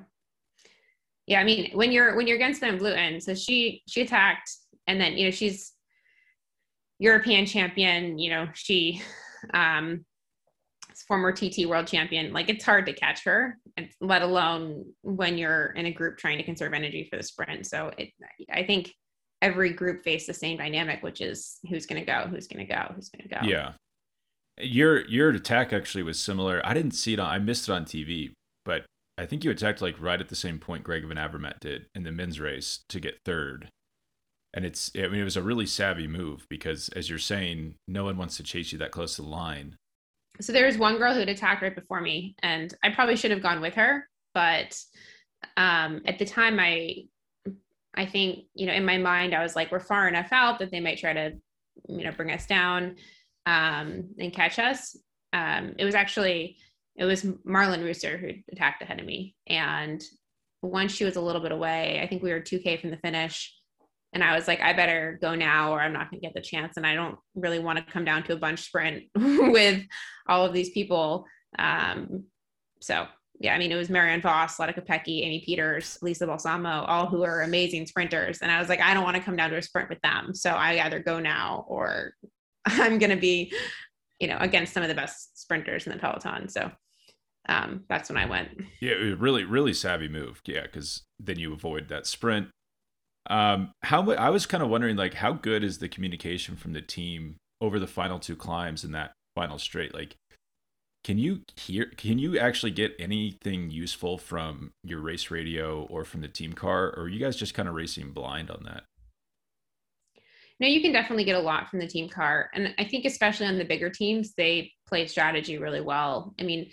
yeah, I mean, when you're when you're against them, Vleuten, so she she attacked, and then you know she's European champion. You know she um, former TT world champion. Like it's hard to catch her, let alone when you're in a group trying to conserve energy for the sprint. So it, I think every group face the same dynamic, which is who's going to go, who's going to go, who's going to go. Yeah. Your your attack actually was similar. I didn't see it on. I missed it on TV, but I think you attacked like right at the same point Greg Van Avermaet did in the men's race to get third. And it's I mean it was a really savvy move because as you're saying, no one wants to chase you that close to the line. So there was one girl who'd attacked right before me, and I probably should have gone with her, but um, at the time I I think, you know, in my mind, I was like, we're far enough out that they might try to, you know, bring us down um, and catch us. Um, it was actually, it was Marlen Reusser who attacked ahead of me. And once she was a little bit away, I think we were 2K from the finish. And I was like, I better go now or I'm not going to get the chance. And I don't really want to come down to a bunch sprint *laughs* with all of these people. Um, so yeah, I mean, it was Marianne Vos, Lotte Kopecky, Amy Pieters, Lisa Balsamo, all who are amazing sprinters. And I was like, I don't want to come down to a sprint with them. So I either go now or *laughs* I'm going to be, you know, against some of the best sprinters in the peloton. So um, that's when I went. Yeah, really, really savvy move. Yeah, because then you avoid that sprint. Um, how I was kind of wondering, like, how good is the communication from the team over the final two climbs in that final straight? Like, can you hear? Can you actually get anything useful from your race radio or from the team car, or are you guys just kind of racing blind on that? No, you can definitely get a lot from the team car, and I think especially on the bigger teams, they play strategy really well. I mean,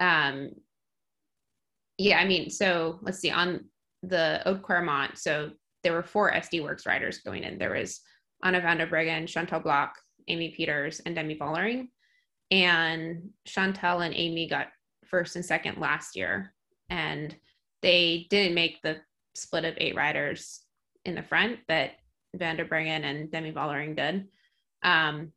um, yeah, I mean, so let's see on the Haute Quaremont. So there were four SD Worx riders going in. There was Anna van der Breggen, Chantal Blaak, Amy Pieters, and Demi Vollering and Chantal and Amy got first and second last year, and they didn't make the split of eight riders in the front that Van der Breggen and Demi Vollering did. Um,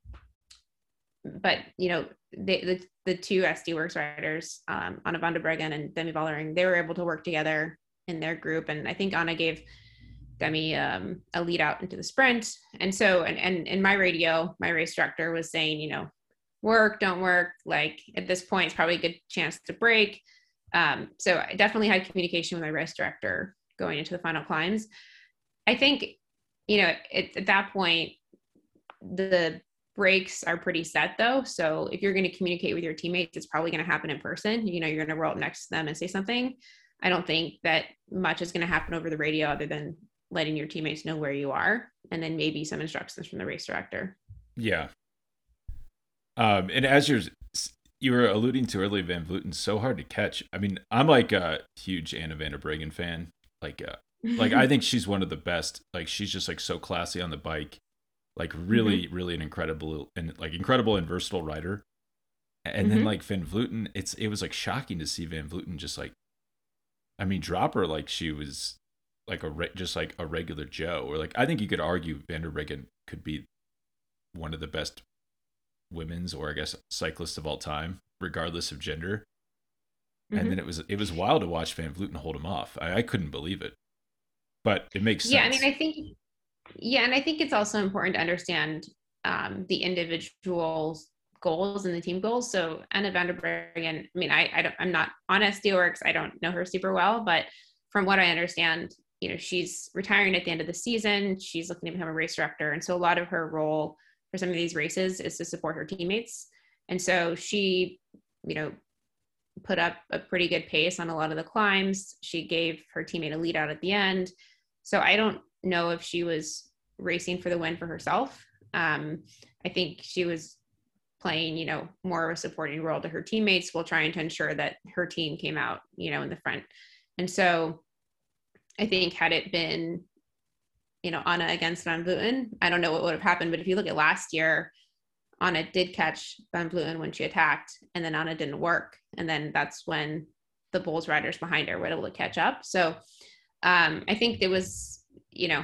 but you know, they, the the two SD Worx riders, um, Anna van der Breggen and Demi Vollering, they were able to work together in their group, and I think Anna gave Demi um, a lead out into the sprint. And so, and, and in my radio, my race director was saying, you know, work, don't work. Like at this point, it's probably a good chance to break. Um, so I definitely had communication with my race director going into the final climbs. I think, you know, it, at that point, the breaks are pretty set though. So if you're going to communicate with your teammates, it's probably going to happen in person. You know, you're going to roll up next to them and say something. I don't think that much is going to happen over the radio other than letting your teammates know where you are and then maybe some instructions from the race director. Yeah, um, and as you're you were alluding to early Van Vleuten, so hard to catch. I mean, I'm like a huge Anna van der Breggen fan. Like, uh, like I *laughs* think she's one of the best. Like, she's just like so classy on the bike. Like, really, mm-hmm. really an incredible and like incredible and versatile rider. And mm-hmm. then like Van Vleuten, it's it was like shocking to see Van Vleuten just like, I mean, drop her like she was like a re- just like a regular Joe, or like I think you could argue Van der Breggen could be one of the best women's or I guess cyclists of all time, regardless of gender. Mm-hmm. And then it was it was wild to watch Van Vleuten hold him off. I, I couldn't believe it, but it makes sense yeah. I mean, I think yeah, and I think it's also important to understand um, the individual's goals and the team goals. So Anna van der Breggen, I mean, I, I don't, I'm not on SD Worx. I don't know her super well, but from what I understand, you know, she's retiring at the end of the season. She's looking to become a race director, and so a lot of her role for some of these races is to support her teammates. And so she, you know, put up a pretty good pace on a lot of the climbs. She gave her teammate a lead out at the end. So I don't know if she was racing for the win for herself. Um, I think she was playing, you know, more of a supporting role to her teammates while trying to ensure that her team came out, you know, in the front. And so I think had it been you know, Anna against Van Vleuten, I don't know what would have happened. But if you look at last year, Anna did catch Van Vleuten when she attacked, and then Anna didn't work. And then that's when the Boels riders behind her were able to catch up. So um, I think there was, you know,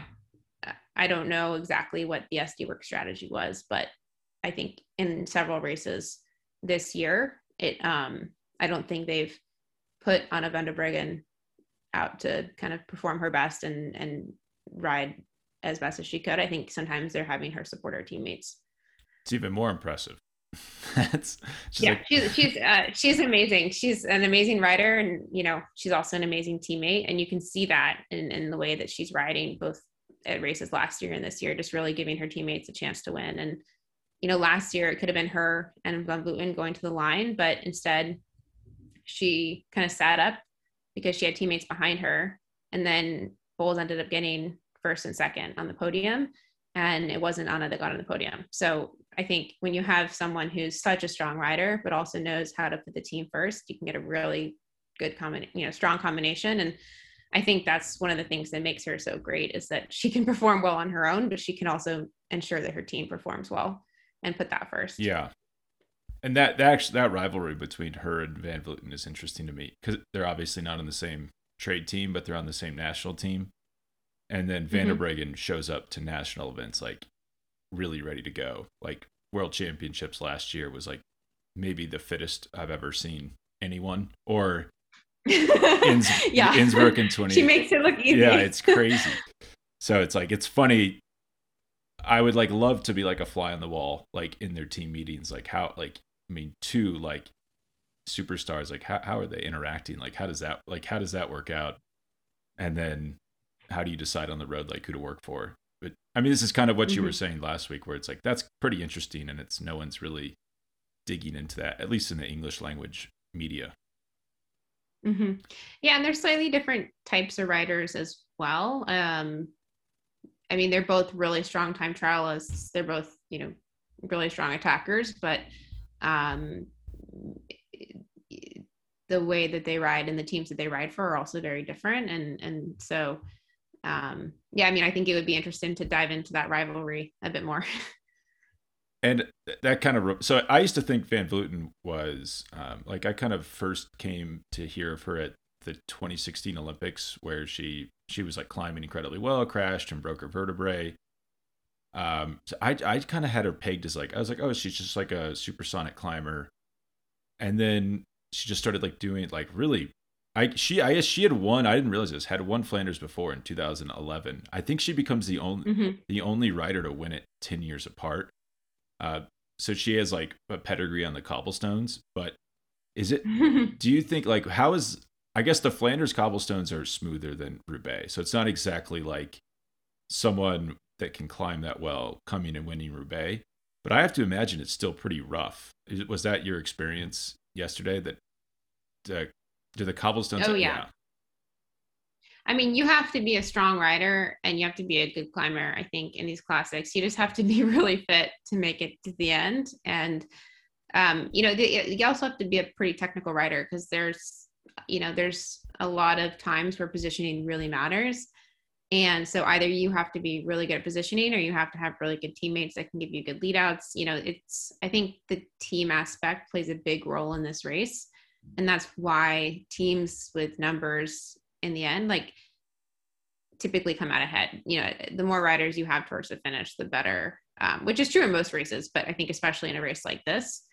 I don't know exactly what the SD Worx strategy was, but I think in several races this year, it um, I don't think they've put Anna van der out to kind of perform her best and and ride as best as she could. I think sometimes they're having her support her teammates. It's even more impressive. *laughs* That's yeah, like... she's she's uh, she's amazing. She's an amazing rider, and you know she's also an amazing teammate. And you can see that in in the way that she's riding, both at races last year and this year, just really giving her teammates a chance to win. And you know, last year it could have been her and Van Vleuten going to the line, but instead she kind of sat up because she had teammates behind her, and then Boels ended up getting first and second on the podium and it wasn't Anna that got on the podium. So I think when you have someone who's such a strong rider, but also knows how to put the team first, you can get a really good combination, you know, strong combination. And I think that's one of the things that makes her so great is that she can *laughs* perform well on her own, but she can also ensure that her team performs well and put that first. Yeah. And that, that actually that rivalry between her and Van Vleuten is interesting to me because they're obviously not on the same trade team, but they're on the same national team and then Van mm-hmm. Breggen shows up to national events like really ready to go. Like World Championships last year was like maybe the fittest I've ever seen anyone. Or *laughs* Inns- yeah. Innsbruck in *laughs* 20. She makes it look easy. Yeah, it's crazy. so it's like it's funny. I would like love to be like a fly on the wall, like in their team meetings, like how like I mean, two like superstars like how, how are they interacting like how does that like how does that work out and then how do you decide on the road like who to work for but i mean this is kind of what mm-hmm. you were mm-hmm. saying last week where it's like that's pretty interesting and it's no one's really digging into that at least in the english language media mm-hmm. yeah and there's slightly different types of riders as well um i mean they're both really strong time trialists they're both you know really strong attackers but um the way that they ride and the teams that they ride for are also very different. And and so um yeah i mean i think it would be interesting to dive into that rivalry a bit more. *laughs* And that kind of so i used to think van vleuten was um, like i kind of first came to hear of her at the 2016 olympics where she she was like climbing incredibly well crashed and broke her vertebrae um so i i kind of had her pegged as like i was like oh she's just like a supersonic climber and then she just started like doing it like really I she I guess she had won. I didn't realize this. Had won Flanders before in 2011. I think she becomes the only mm-hmm. the only rider to win it 10 years apart. Uh, so she has like a pedigree on the cobblestones. But is it? *laughs* do you think like how is? I guess the Flanders cobblestones are smoother than Roubaix, so it's not exactly like someone that can climb that well coming and winning Roubaix. But I have to imagine it's still pretty rough. Was that your experience yesterday that uh, do the cobblestones oh yeah. yeah I mean, you have to be a strong rider and you have to be a good climber, I think, in these classics. You just have to be *laughs* really fit to make it to the end. And, um, you know, the, you also have to be a pretty technical rider because there's, you know, there's a lot of times where positioning really matters. And so either you have to be really good at positioning or you have to have really good teammates that can give you good lead outs. You know, it's, I think the team aspect plays a big role in this race. And that's why teams with numbers in the end, like typically come out ahead. You know, the more riders you have towards the finish, the better, um, which is true in most races, but I think especially in a race like this,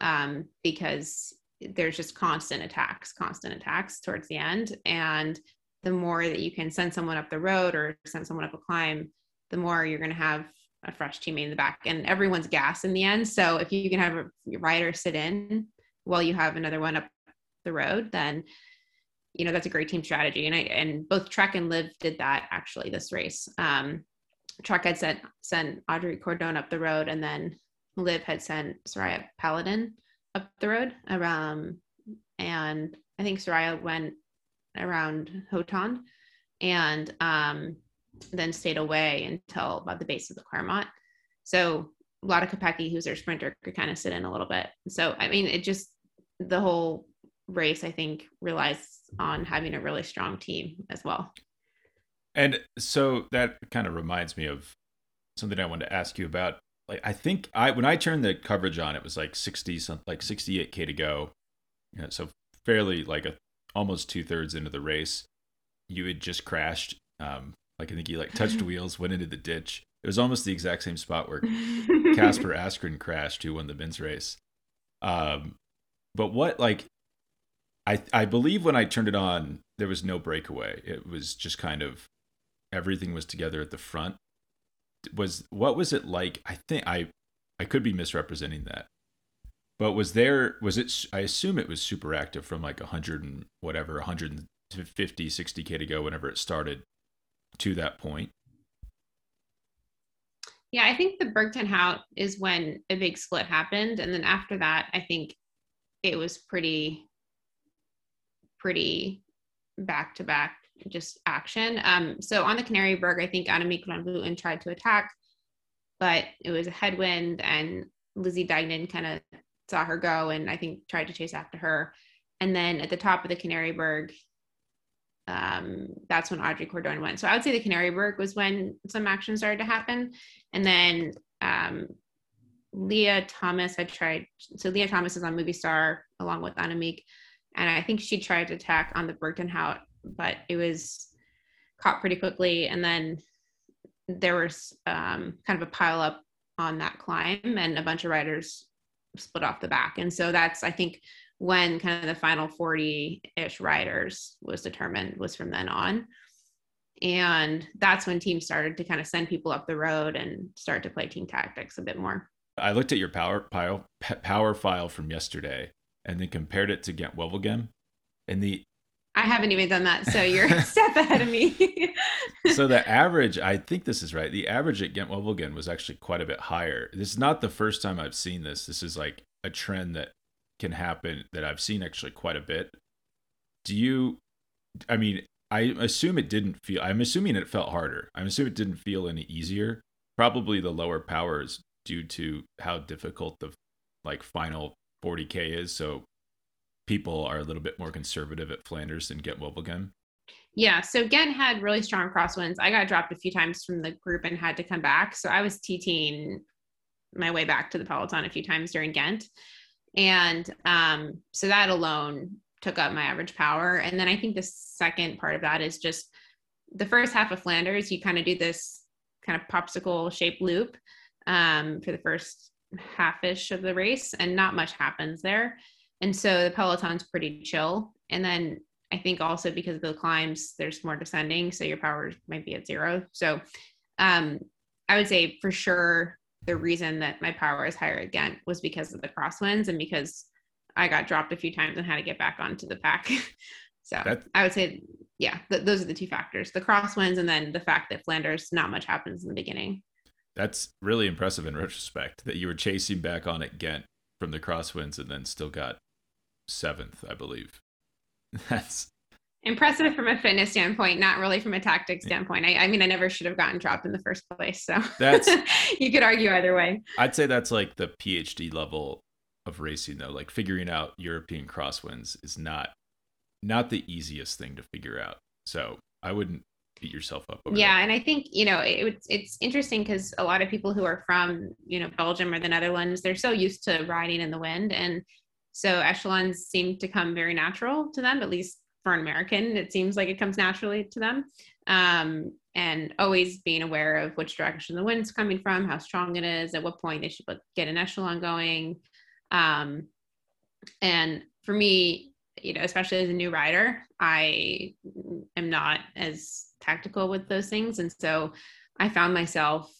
um, because there's just constant attacks, constant attacks towards the end. And the more that you can send someone up the road or send someone up a climb, the more you're going to have a fresh teammate in the back and everyone's gas in the end. So if you can have a rider sit in while you have another one up the road, then you know that's a great team strategy. And I and both Trek and Liv did that actually this race. Um, Trek had sent sent Audrey Cordon up the road, and then Liv had sent Soraya Paladin up the road. Um, and I think Soraya went around Hauton and um, then stayed away until about the base of the Quaremont. So a lot of who's their sprinter, could kind of sit in a little bit. So, I mean, it just, the whole race, I think, relies on having a really strong team as well. And so that kind of reminds me of something I wanted to ask you about. Like, I think I, when I turned the coverage on, it was like 60, like 68K to go. You know, so fairly like a almost two thirds into the race, you had just crashed. Um, like I think you like touched *laughs* wheels, went into the ditch. It was almost the exact same spot where *laughs* Kasper Asgreen crashed, who won the men's race. Um, but what like I I believe when I turned it on, there was no breakaway. It was just kind of everything was together at the front. Was what was it like? I think I I could be misrepresenting that. But was there was it I assume it was super active from like 100 and whatever 150 60k to go whenever it started to that point. Yeah, I think the Berg Ten Houte is when a big split happened and then after that I think it was pretty pretty back to back just action. Um, so on the Kanarieberg, I think Annemiek van Vleuten tried to attack, but it was a headwind and Lizzie Deignan kind of saw her go and I think tried to chase after her. And then at the top of the Kanarieberg, um, that's when Audrey Cordon went. So I would say the Kanarieberg was when some action started to happen. And then um, Leah Thomas had tried, so Leah Thomas is on Movistar along with Annemiek. And I think she tried to attack on the Berg Ten Houte, but it was caught pretty quickly. And then there was um, kind of a pile up on that climb, and a bunch of riders split off the back. And so that's, I think, when kind of the final 40 ish riders was determined, was from then on. And that's when teams started to kind of send people up the road and start to play team tactics a bit more. I looked at your power pile, power file from yesterday, and then compared it to Ghent Wevelgem. And the I haven't even done that, so you're a *laughs* *laughs* step ahead of me. *laughs* so the average, I think this is right. The average at Ghent Wevelgem was actually quite a bit higher. This is not the first time I've seen this. This is like a trend that can happen that I've seen actually quite a bit. Do you? I mean, I assume it didn't feel. I'm assuming it felt harder. I'm assuming it didn't feel any easier. Probably the lower powers due to how difficult the like final 40k is. So people are a little bit more conservative at Flanders than Ghent Wevelgem. Yeah, so Ghent had really strong crosswinds. I got dropped a few times from the group and had to come back. So I was TTing my way back to the peloton a few times during Ghent. And um, so that alone took up my average power. And then I think the second part of that is just the first half of Flanders, you kind of do this kind of popsicle shaped loop um, for the first half-ish of the race and not much happens there and so the peloton's pretty chill. And then i think also because of the climbs there's more descending so your power might be at zero. So um, i would say for sure the reason that my power is higher again was because of the crosswinds and because i got dropped a few times and had to get back onto the pack. *laughs* So That's- i would say yeah th- those are the two factors the crosswinds and then the fact that flanders not much happens in the beginning. That's really impressive in retrospect that you were chasing back on at Ghent from the crosswinds and then still got seventh, I believe. *laughs* That's impressive from a fitness standpoint, not really from a tactic standpoint. I, I mean, I never should have gotten dropped in the first place. So that's *laughs* you could argue either way. I'd say that's like the PhD level of racing, though. Like figuring out European crosswinds is not not the easiest thing to figure out. So I wouldn't beat yourself up. yeah, that. Yeah, and I think you know it, it's interesting because a lot of people who are from you know Belgium or the Netherlands, they're so used to riding in the wind, and so echelons seem to come very natural to them, at least for an American. It seems like it comes naturally to them. Um, and always being aware of which direction the wind's coming from, how strong it is, at what point they should get an echelon going. Um, and for me, you know, especially as a new rider, I am not as tactical with those things. And so I found myself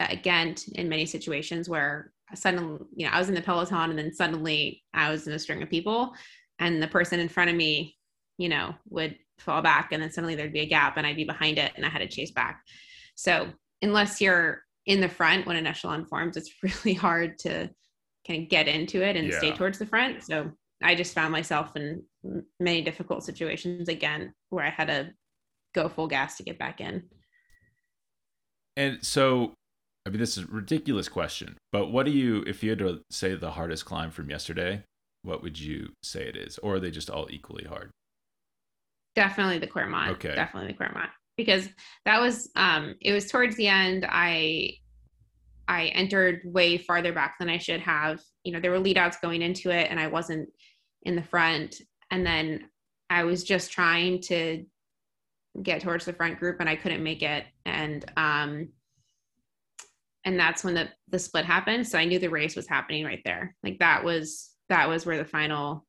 again in many situations where suddenly, you know, I was in the peloton and then suddenly I was in a string of people and the person in front of me, you know, would fall back and then suddenly there'd be a gap and I'd be behind it and I had to chase back. So unless you're in the front when an echelon forms, it's *laughs* really hard to kind of get into it and yeah. stay towards the front. So I just found myself in many difficult situations again where I had to go full gas to get back in. And so, I mean, this is a ridiculous question, but what do you, if you had to say the hardest climb from yesterday, what would you say it is? Or are they just all equally hard? Definitely the Quaremont. Okay. Definitely the Quaremont. Because that was, um, it was towards the end. I, I entered way farther back than I should have. You know, there were lead outs going into it and I wasn't in the front. And then I was just trying to get towards the front group and I couldn't make it. And um and that's when the the split happened. So I knew the race was happening right there. Like that was that was where the final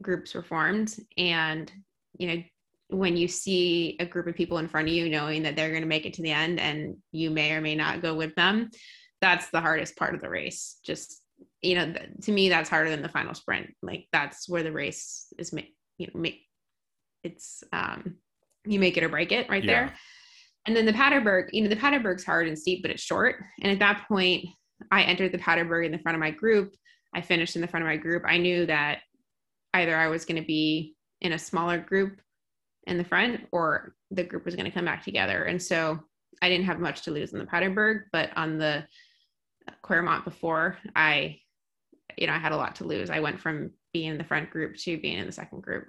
groups were formed. And you know, when you see a group of people in front of you knowing that they're going to make it to the end and you may or may not go with them, that's the hardest part of the race. Just you know, to me, that's harder than the final sprint. Like that's where the race is made. You know, make it's um, you make it or break it right yeah. there. And then the Paterberg, you know, the Paterberg's hard and steep, but it's short. And at that point, I entered the Paterberg in the front of my group. I finished in the front of my group. I knew that either I was going to be in a smaller group in the front or the group was going to come back together. And so I didn't have much to lose in the Paterberg, but on the Quaremont before, I, you know, I had a lot to lose. I went from being in the front group to being in the second group.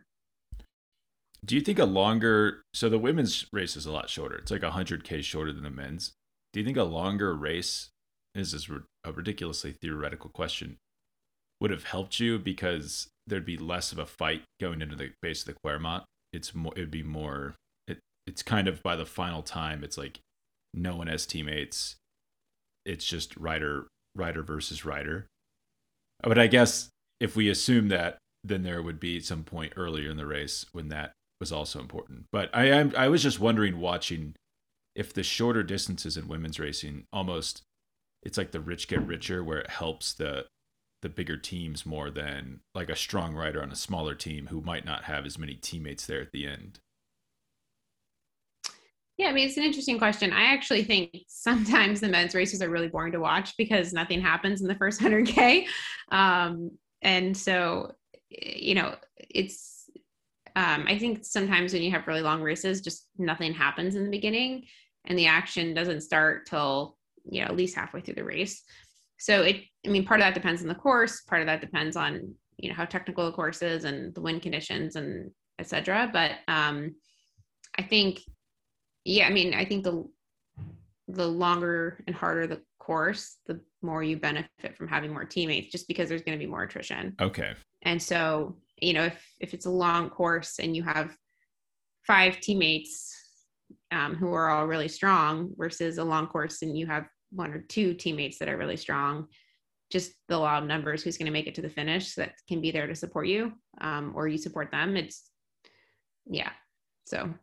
Do you think a longer so the women's race is a lot shorter. It's like 100k shorter than the men's. Do you think a longer race this is a ridiculously theoretical question would have helped you because there'd be less of a fight going into the base of the Quaremont. It's more it'd be more it it's kind of by the final time it's like no one has teammates. It's just rider rider versus rider. But I guess if we assume that then there would be some point earlier in the race when that was also important. But I am I was just wondering watching if the shorter distances in women's racing almost it's like the rich get richer where it helps the the bigger teams more than like a strong rider on a smaller team who might not have as many teammates there at the end? Yeah, I mean, it's an interesting question. I actually think sometimes the men's races are really boring to watch because nothing happens in the first *laughs* 100K. Um, and so, you know, it's, um, I think sometimes when you have really long races, just nothing happens in the beginning and the action doesn't start till, you know, at least halfway through the race. So it, I mean, part of that depends on the course, part of that depends on, you know, how technical the course is and the wind conditions and etc. But um, I think yeah, I mean, I think the the longer and harder the course, the more you benefit from having more teammates, just because there's going to be more attrition. Okay. And so, you know, if if it's a long course and you have five teammates um, who are all really strong versus a long course and you have one or two teammates that are really strong, just the law of numbers, who's going to make it to the finish that can be there to support you, um, or you support them. It's yeah. So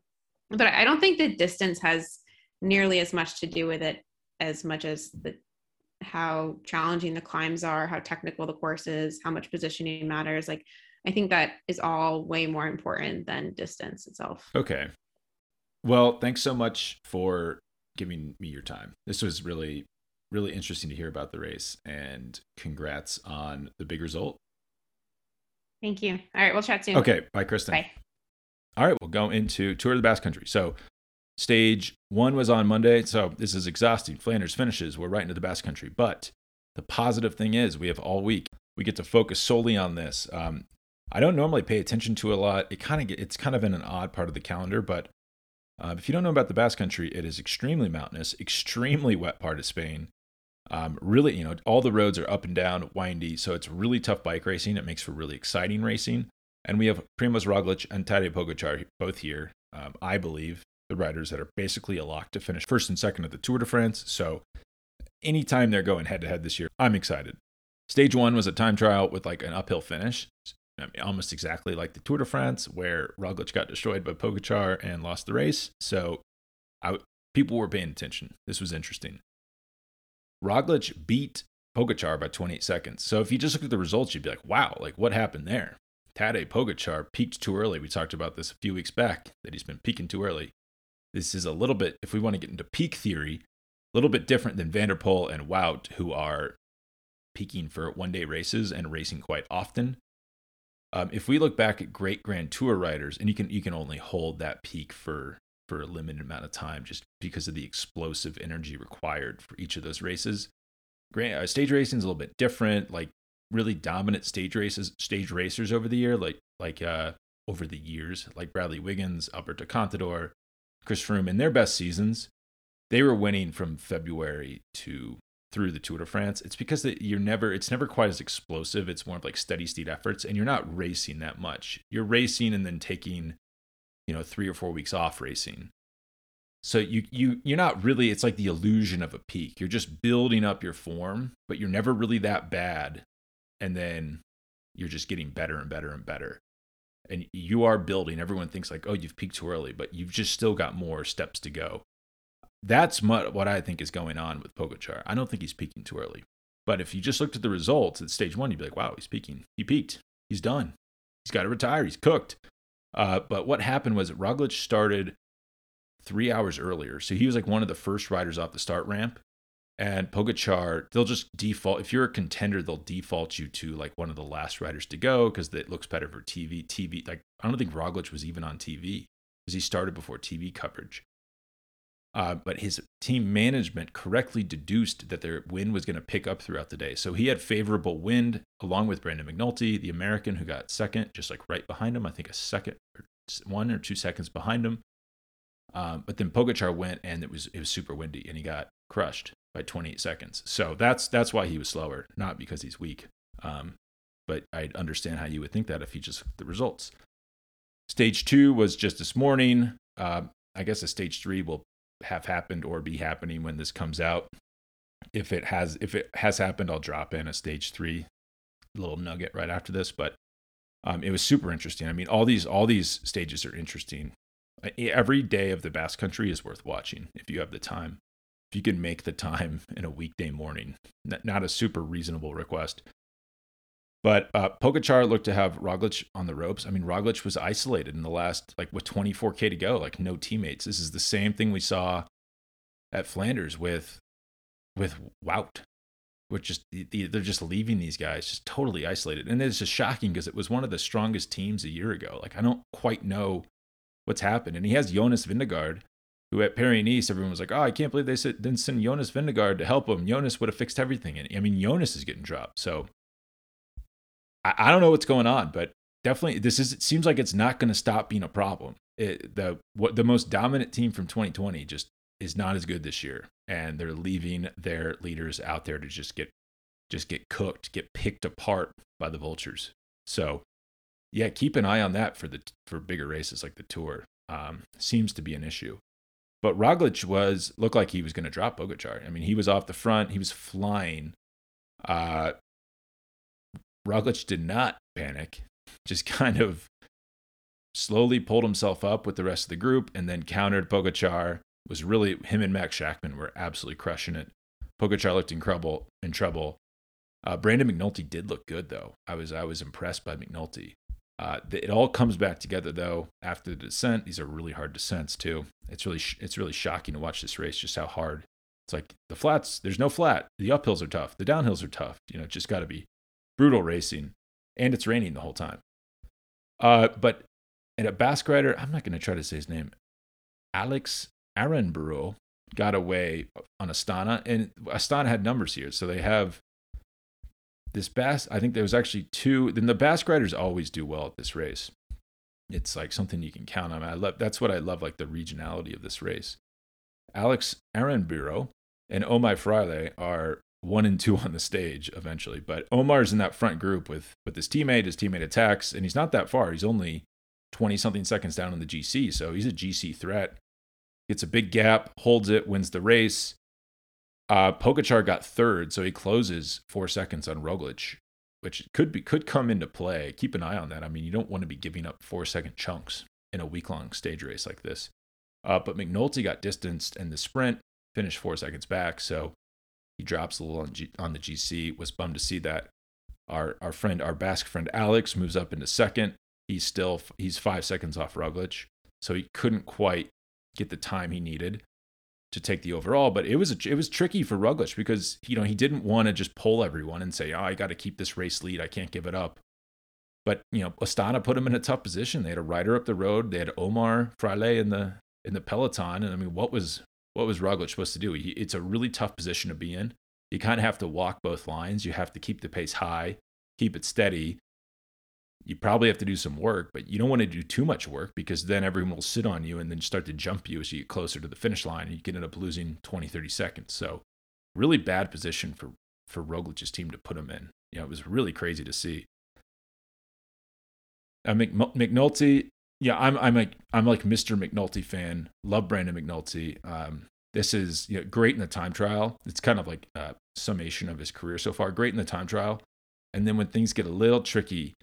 but I don't think the distance has nearly as much to do with it as much as the how challenging the climbs are, how technical the course is, how much positioning matters. Like I think that is all way more important than distance itself. Okay. Well, thanks so much for giving me your time. This was really really interesting to hear about the race and congrats on the big result. Thank you. All right, we'll chat soon. Okay, bye Kristen. Bye. All right, we'll go into Tour of the Basque Country. So, stage one was on Monday. So, this is exhausting. Flanders finishes. We're right into the Basque Country. But the positive thing is, we have all week. We get to focus solely on this. Um, I don't normally pay attention to a lot. It kind of it's kind of in an odd part of the calendar, but uh, if you don't know about the Basque Country, it is extremely mountainous, extremely wet part of Spain. Um, really, you know, all the roads are up and down, windy, so it's really tough bike racing. It makes for really exciting racing. And we have Primoz Roglic and Tadej Pogacar both here. Um, I believe the riders that are basically a lock to finish first and second at the Tour de France. So anytime they're going head to head this year, I'm excited. Stage one was a time trial with like an uphill finish, I mean, almost exactly like the Tour de France, where Roglic got destroyed by Pogacar and lost the race. So I, people were paying attention. This was interesting. Roglic beat Pogacar by 28 seconds. So if you just look at the results, you'd be like, wow, like what happened there? Tadej Pogacar peaked too early. We talked about this a few weeks back that he's been peaking too early. This is a little bit, if we want to get into peak theory, a little bit different than Van der Poel and Wout, who are peaking for one day races and racing quite often. Um, if we look back at great Grand Tour riders, and you can you can only hold that peak for for a limited amount of time, just because of the explosive energy required for each of those races. Grand, uh, stage racing is a little bit different. Like really dominant stage races, stage racers over the year, like like uh over the years, like Bradley Wiggins, Alberto Contador, Chris Froome, in their best seasons, they were winning from February to through the Tour de France. It's because that you're never, it's never quite as explosive. It's more of like steady state efforts, and you're not racing that much. You're racing and then taking, you know, three or four weeks off racing. So you you you're not really. It's like the illusion of a peak. You're just building up your form, but you're never really that bad and then you're just getting better and better and better and you are building everyone thinks like oh you've peaked too early but you've just still got more steps to go that's what i think is going on with Pogacar. i don't think he's peaking too early but if you just looked at the results at stage one you'd be like wow he's peaking he peaked he's done he's got to retire he's cooked uh, but what happened was Roglic started three hours earlier so he was like one of the first riders off the start ramp and Pogacar, they'll just default. If you're a contender, they'll default you to like one of the last riders to go because it looks better for TV. TV, like I don't think Roglic was even on TV because he started before TV coverage. Uh, but his team management correctly deduced that their wind was going to pick up throughout the day. So he had favorable wind along with Brandon McNulty, the American who got second, just like right behind him. I think a second, or one or two seconds behind him. Um, but then Pogacar went and it was it was super windy and he got crushed by 28 seconds. So that's that's why he was slower, not because he's weak. Um, but I understand how you would think that if you just look at the results. Stage two was just this morning. Uh, I guess a stage three will have happened or be happening when this comes out. If it has, if it has happened, I'll drop in a stage three little nugget right after this. But um, it was super interesting. I mean, all these all these stages are interesting. Every day of the Basque Country is worth watching if you have the time if you can make the time in a weekday morning, not a super reasonable request. But uh, Pogacar looked to have Roglic on the ropes. I mean, Roglic was isolated in the last, like with 24K to go, like no teammates. This is the same thing we saw at Flanders with with Wout, which just they're just leaving these guys just totally isolated, and it's just shocking because it was one of the strongest teams a year ago. Like I don't quite know what's happened, and he has Jonas Vingegaard, who at Paris Nice everyone was like, oh, I can't believe they didn't send Jonas Vingegaard to help him. Jonas would have fixed everything, and I mean Jonas is getting dropped, so I, I don't know what's going on, but definitely this is it seems like it's not going to stop being a problem. It, the what the most dominant team from 2020 just is not as good this year, and they're leaving their leaders out there to just get just get cooked, get picked apart by the vultures. So, yeah, keep an eye on that for the for bigger races like the Tour. Um, seems to be an issue. But Roglic was looked like he was going to drop Pogacar. I mean, he was off the front, he was flying. Uh, Roglic did not panic, just *laughs* kind of slowly pulled himself up with the rest of the group and then countered Pogacar. Was really him and Max Schachmann were absolutely crushing it. Pogacar looked in trouble. In trouble. Uh, Brandon McNulty did look good though. I was I was impressed by McNulty. Uh, it all comes back together though after the descent. These are really hard descents too. It's really it's really shocking to watch this race. Just how hard. It's like the flats. There's no flat. The uphills are tough. The downhills are tough. You know, just got to be brutal racing, and it's raining the whole time. Uh, but and a Basque rider, I'm not going to try to say his name, Alex Aranburu got away on Astana, and Astana had numbers here, so they have this Basque. I think there was actually two. Then the Basque riders always do well at this race. It's like something you can count on. I love that's what I love, like the regionality of this race. Alex Aranburu and Omar Fraile are one and two on the stage eventually. But Omar's in that front group with with his teammate. His teammate attacks, and he's not that far. He's only twenty something seconds down in the GC, so he's a GC threat. Gets a big gap, holds it, wins the race. Uh, Pogacar got third, so he closes four seconds on Roglic, which could be could come into play. Keep an eye on that. I mean, you don't want to be giving up four second chunks in a week long stage race like this. Uh, but McNulty got distanced in the sprint, finished four seconds back, so he drops a little on, G, on the GC. Was bummed to see that. Our our friend, our Basque friend Alex, moves up into second. He's still he's five seconds off Roglic, so he couldn't quite get the time he needed to take the overall. But it was a, it was tricky for Roglic because you know he didn't want to just pull everyone and say, "Oh, I got to keep this race lead. I can't give it up." But you know, Astana put him in a tough position. They had a rider up the road. They had Omar Fraile in the in the peloton, and I mean, what was what was Roglic supposed to do? He, it's a really tough position to be in. You kind of have to walk both lines. You have to keep the pace high, keep it steady. You probably have to do some work, but you don't want to do too much work because then everyone will sit on you and then start to jump you as you get closer to the finish line and you can end up losing 20, 30 seconds. So, really bad position for, for Roglic's team to put him in. You know, it was really crazy to see. Uh, McNulty, yeah, I'm I'm like I'm like Mr. McNulty fan. Love Brandon McNulty. Um, this is you know, great in the time trial. It's kind of like a summation of his career so far. Great in the time trial, and then when things get a little tricky,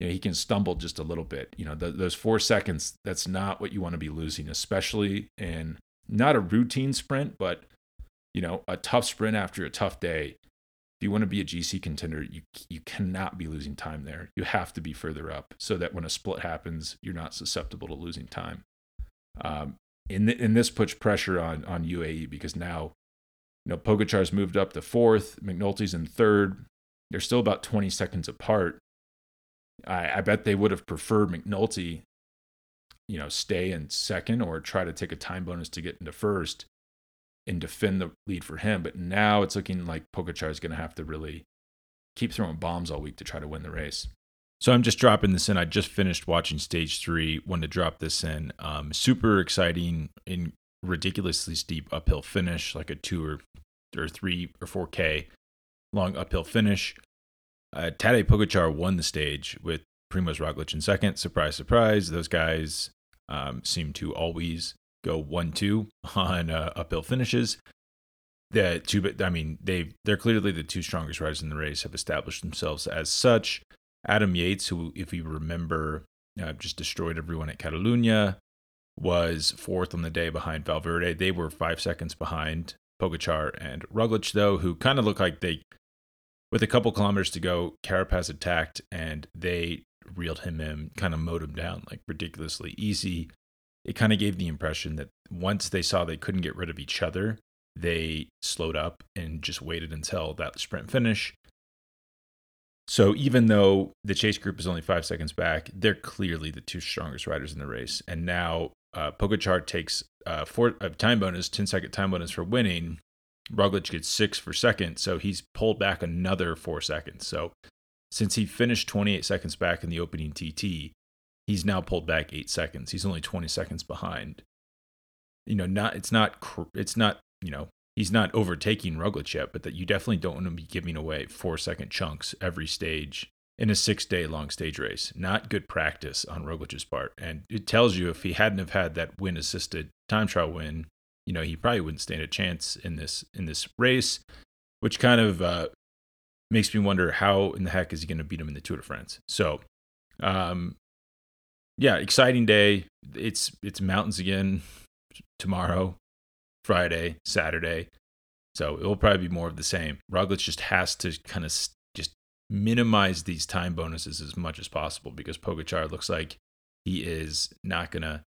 you know, he can stumble just a little bit. You know, the, those four seconds. That's not what you want to be losing, especially in not a routine sprint, but you know, a tough sprint after a tough day if you want to be a GC contender, you you cannot be losing time there. You have to be further up so that when a split happens, you're not susceptible to losing time. Um, in the, in this puts pressure on on UAE because now, you know, Pogacar's moved up to fourth, McNulty's in third. They're still about 20 seconds apart. I, I bet they would have preferred McNulty, you know, stay in second or try to take a time bonus to get into first and defend the lead for him. But now it's looking like Pogacar is going to have to really keep throwing bombs all week to try to win the race. So I'm just dropping this in. I just finished watching stage three. Wanted to drop this in. Um, super exciting in ridiculously steep uphill finish, like a two or or three or four k long uphill finish. Uh, Tadej Pogacar won the stage with Primoz Roglic in second. Surprise, surprise. Those guys um, seem to always go one two on uh, uphill finishes. The two, I mean, they they're clearly the two strongest riders in the race. Have established themselves as such. Adam Yates, who, if you remember, uh, just destroyed everyone at Catalunya, was fourth on the day behind Valverde. They were five seconds behind Pogacar and Roglic, though, who kind of look like they with a couple kilometers to go, Carapaz attacked and they reeled him in, kind of mowed him down like ridiculously easy. It kind of gave the impression that once they saw they couldn't get rid of each other, they slowed up and just waited until that sprint finish. So even though the chase group is only five seconds back, they're clearly the two strongest riders in the race. And now uh, takes uh, four uh, time bonus, 10 second time bonus for winning. Roglic gets six for second, so he's pulled back another four seconds. So since he finished 28 seconds back in the opening TT, he's now pulled back eight seconds. He's only 20 seconds behind. You know, not it's not it's not you know he's not overtaking Roglic yet, but that you definitely don't want to be giving away four second chunks every stage in a six day long stage race. Not good practice on Roglic's part. And it tells you if he hadn't have had that win assisted time trial win, you know, he probably wouldn't stand a chance in this in this race, which kind of uh, makes me wonder how in the heck is he going to beat him in the Tour de France. So, um, yeah, exciting day. It's it's mountains again tomorrow, Friday, Saturday. So it will probably be more of the same. Roglic just has to kind of just minimize these time bonuses as much as possible because Pogacar looks like he is not gonna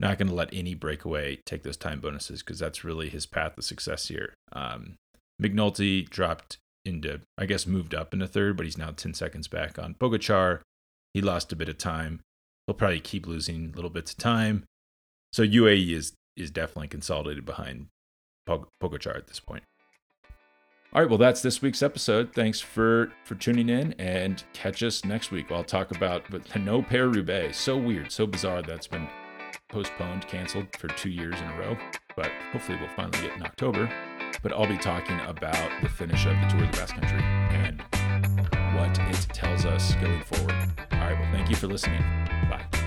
not gonna let any breakaway take those time bonuses because that's really his path to success here. Um, McNulty dropped into, I guess, moved up into third, but he's now 10 seconds back on Pogacar. He lost a bit of time. He'll probably keep losing little bits of time. So UAE is is definitely consolidated behind Pogacar at this point. All right, well, that's this week's episode. Thanks for for tuning in, and catch us next week. I'll talk about the *laughs* No Paris Roubaix. So weird, so bizarre that's been postponed, canceled for two years in a row. But hopefully, we'll finally get in October. But I'll be talking about the finish of the Tour of the Basque Country and what it tells us going forward. All right, well, thank you for listening. Bye.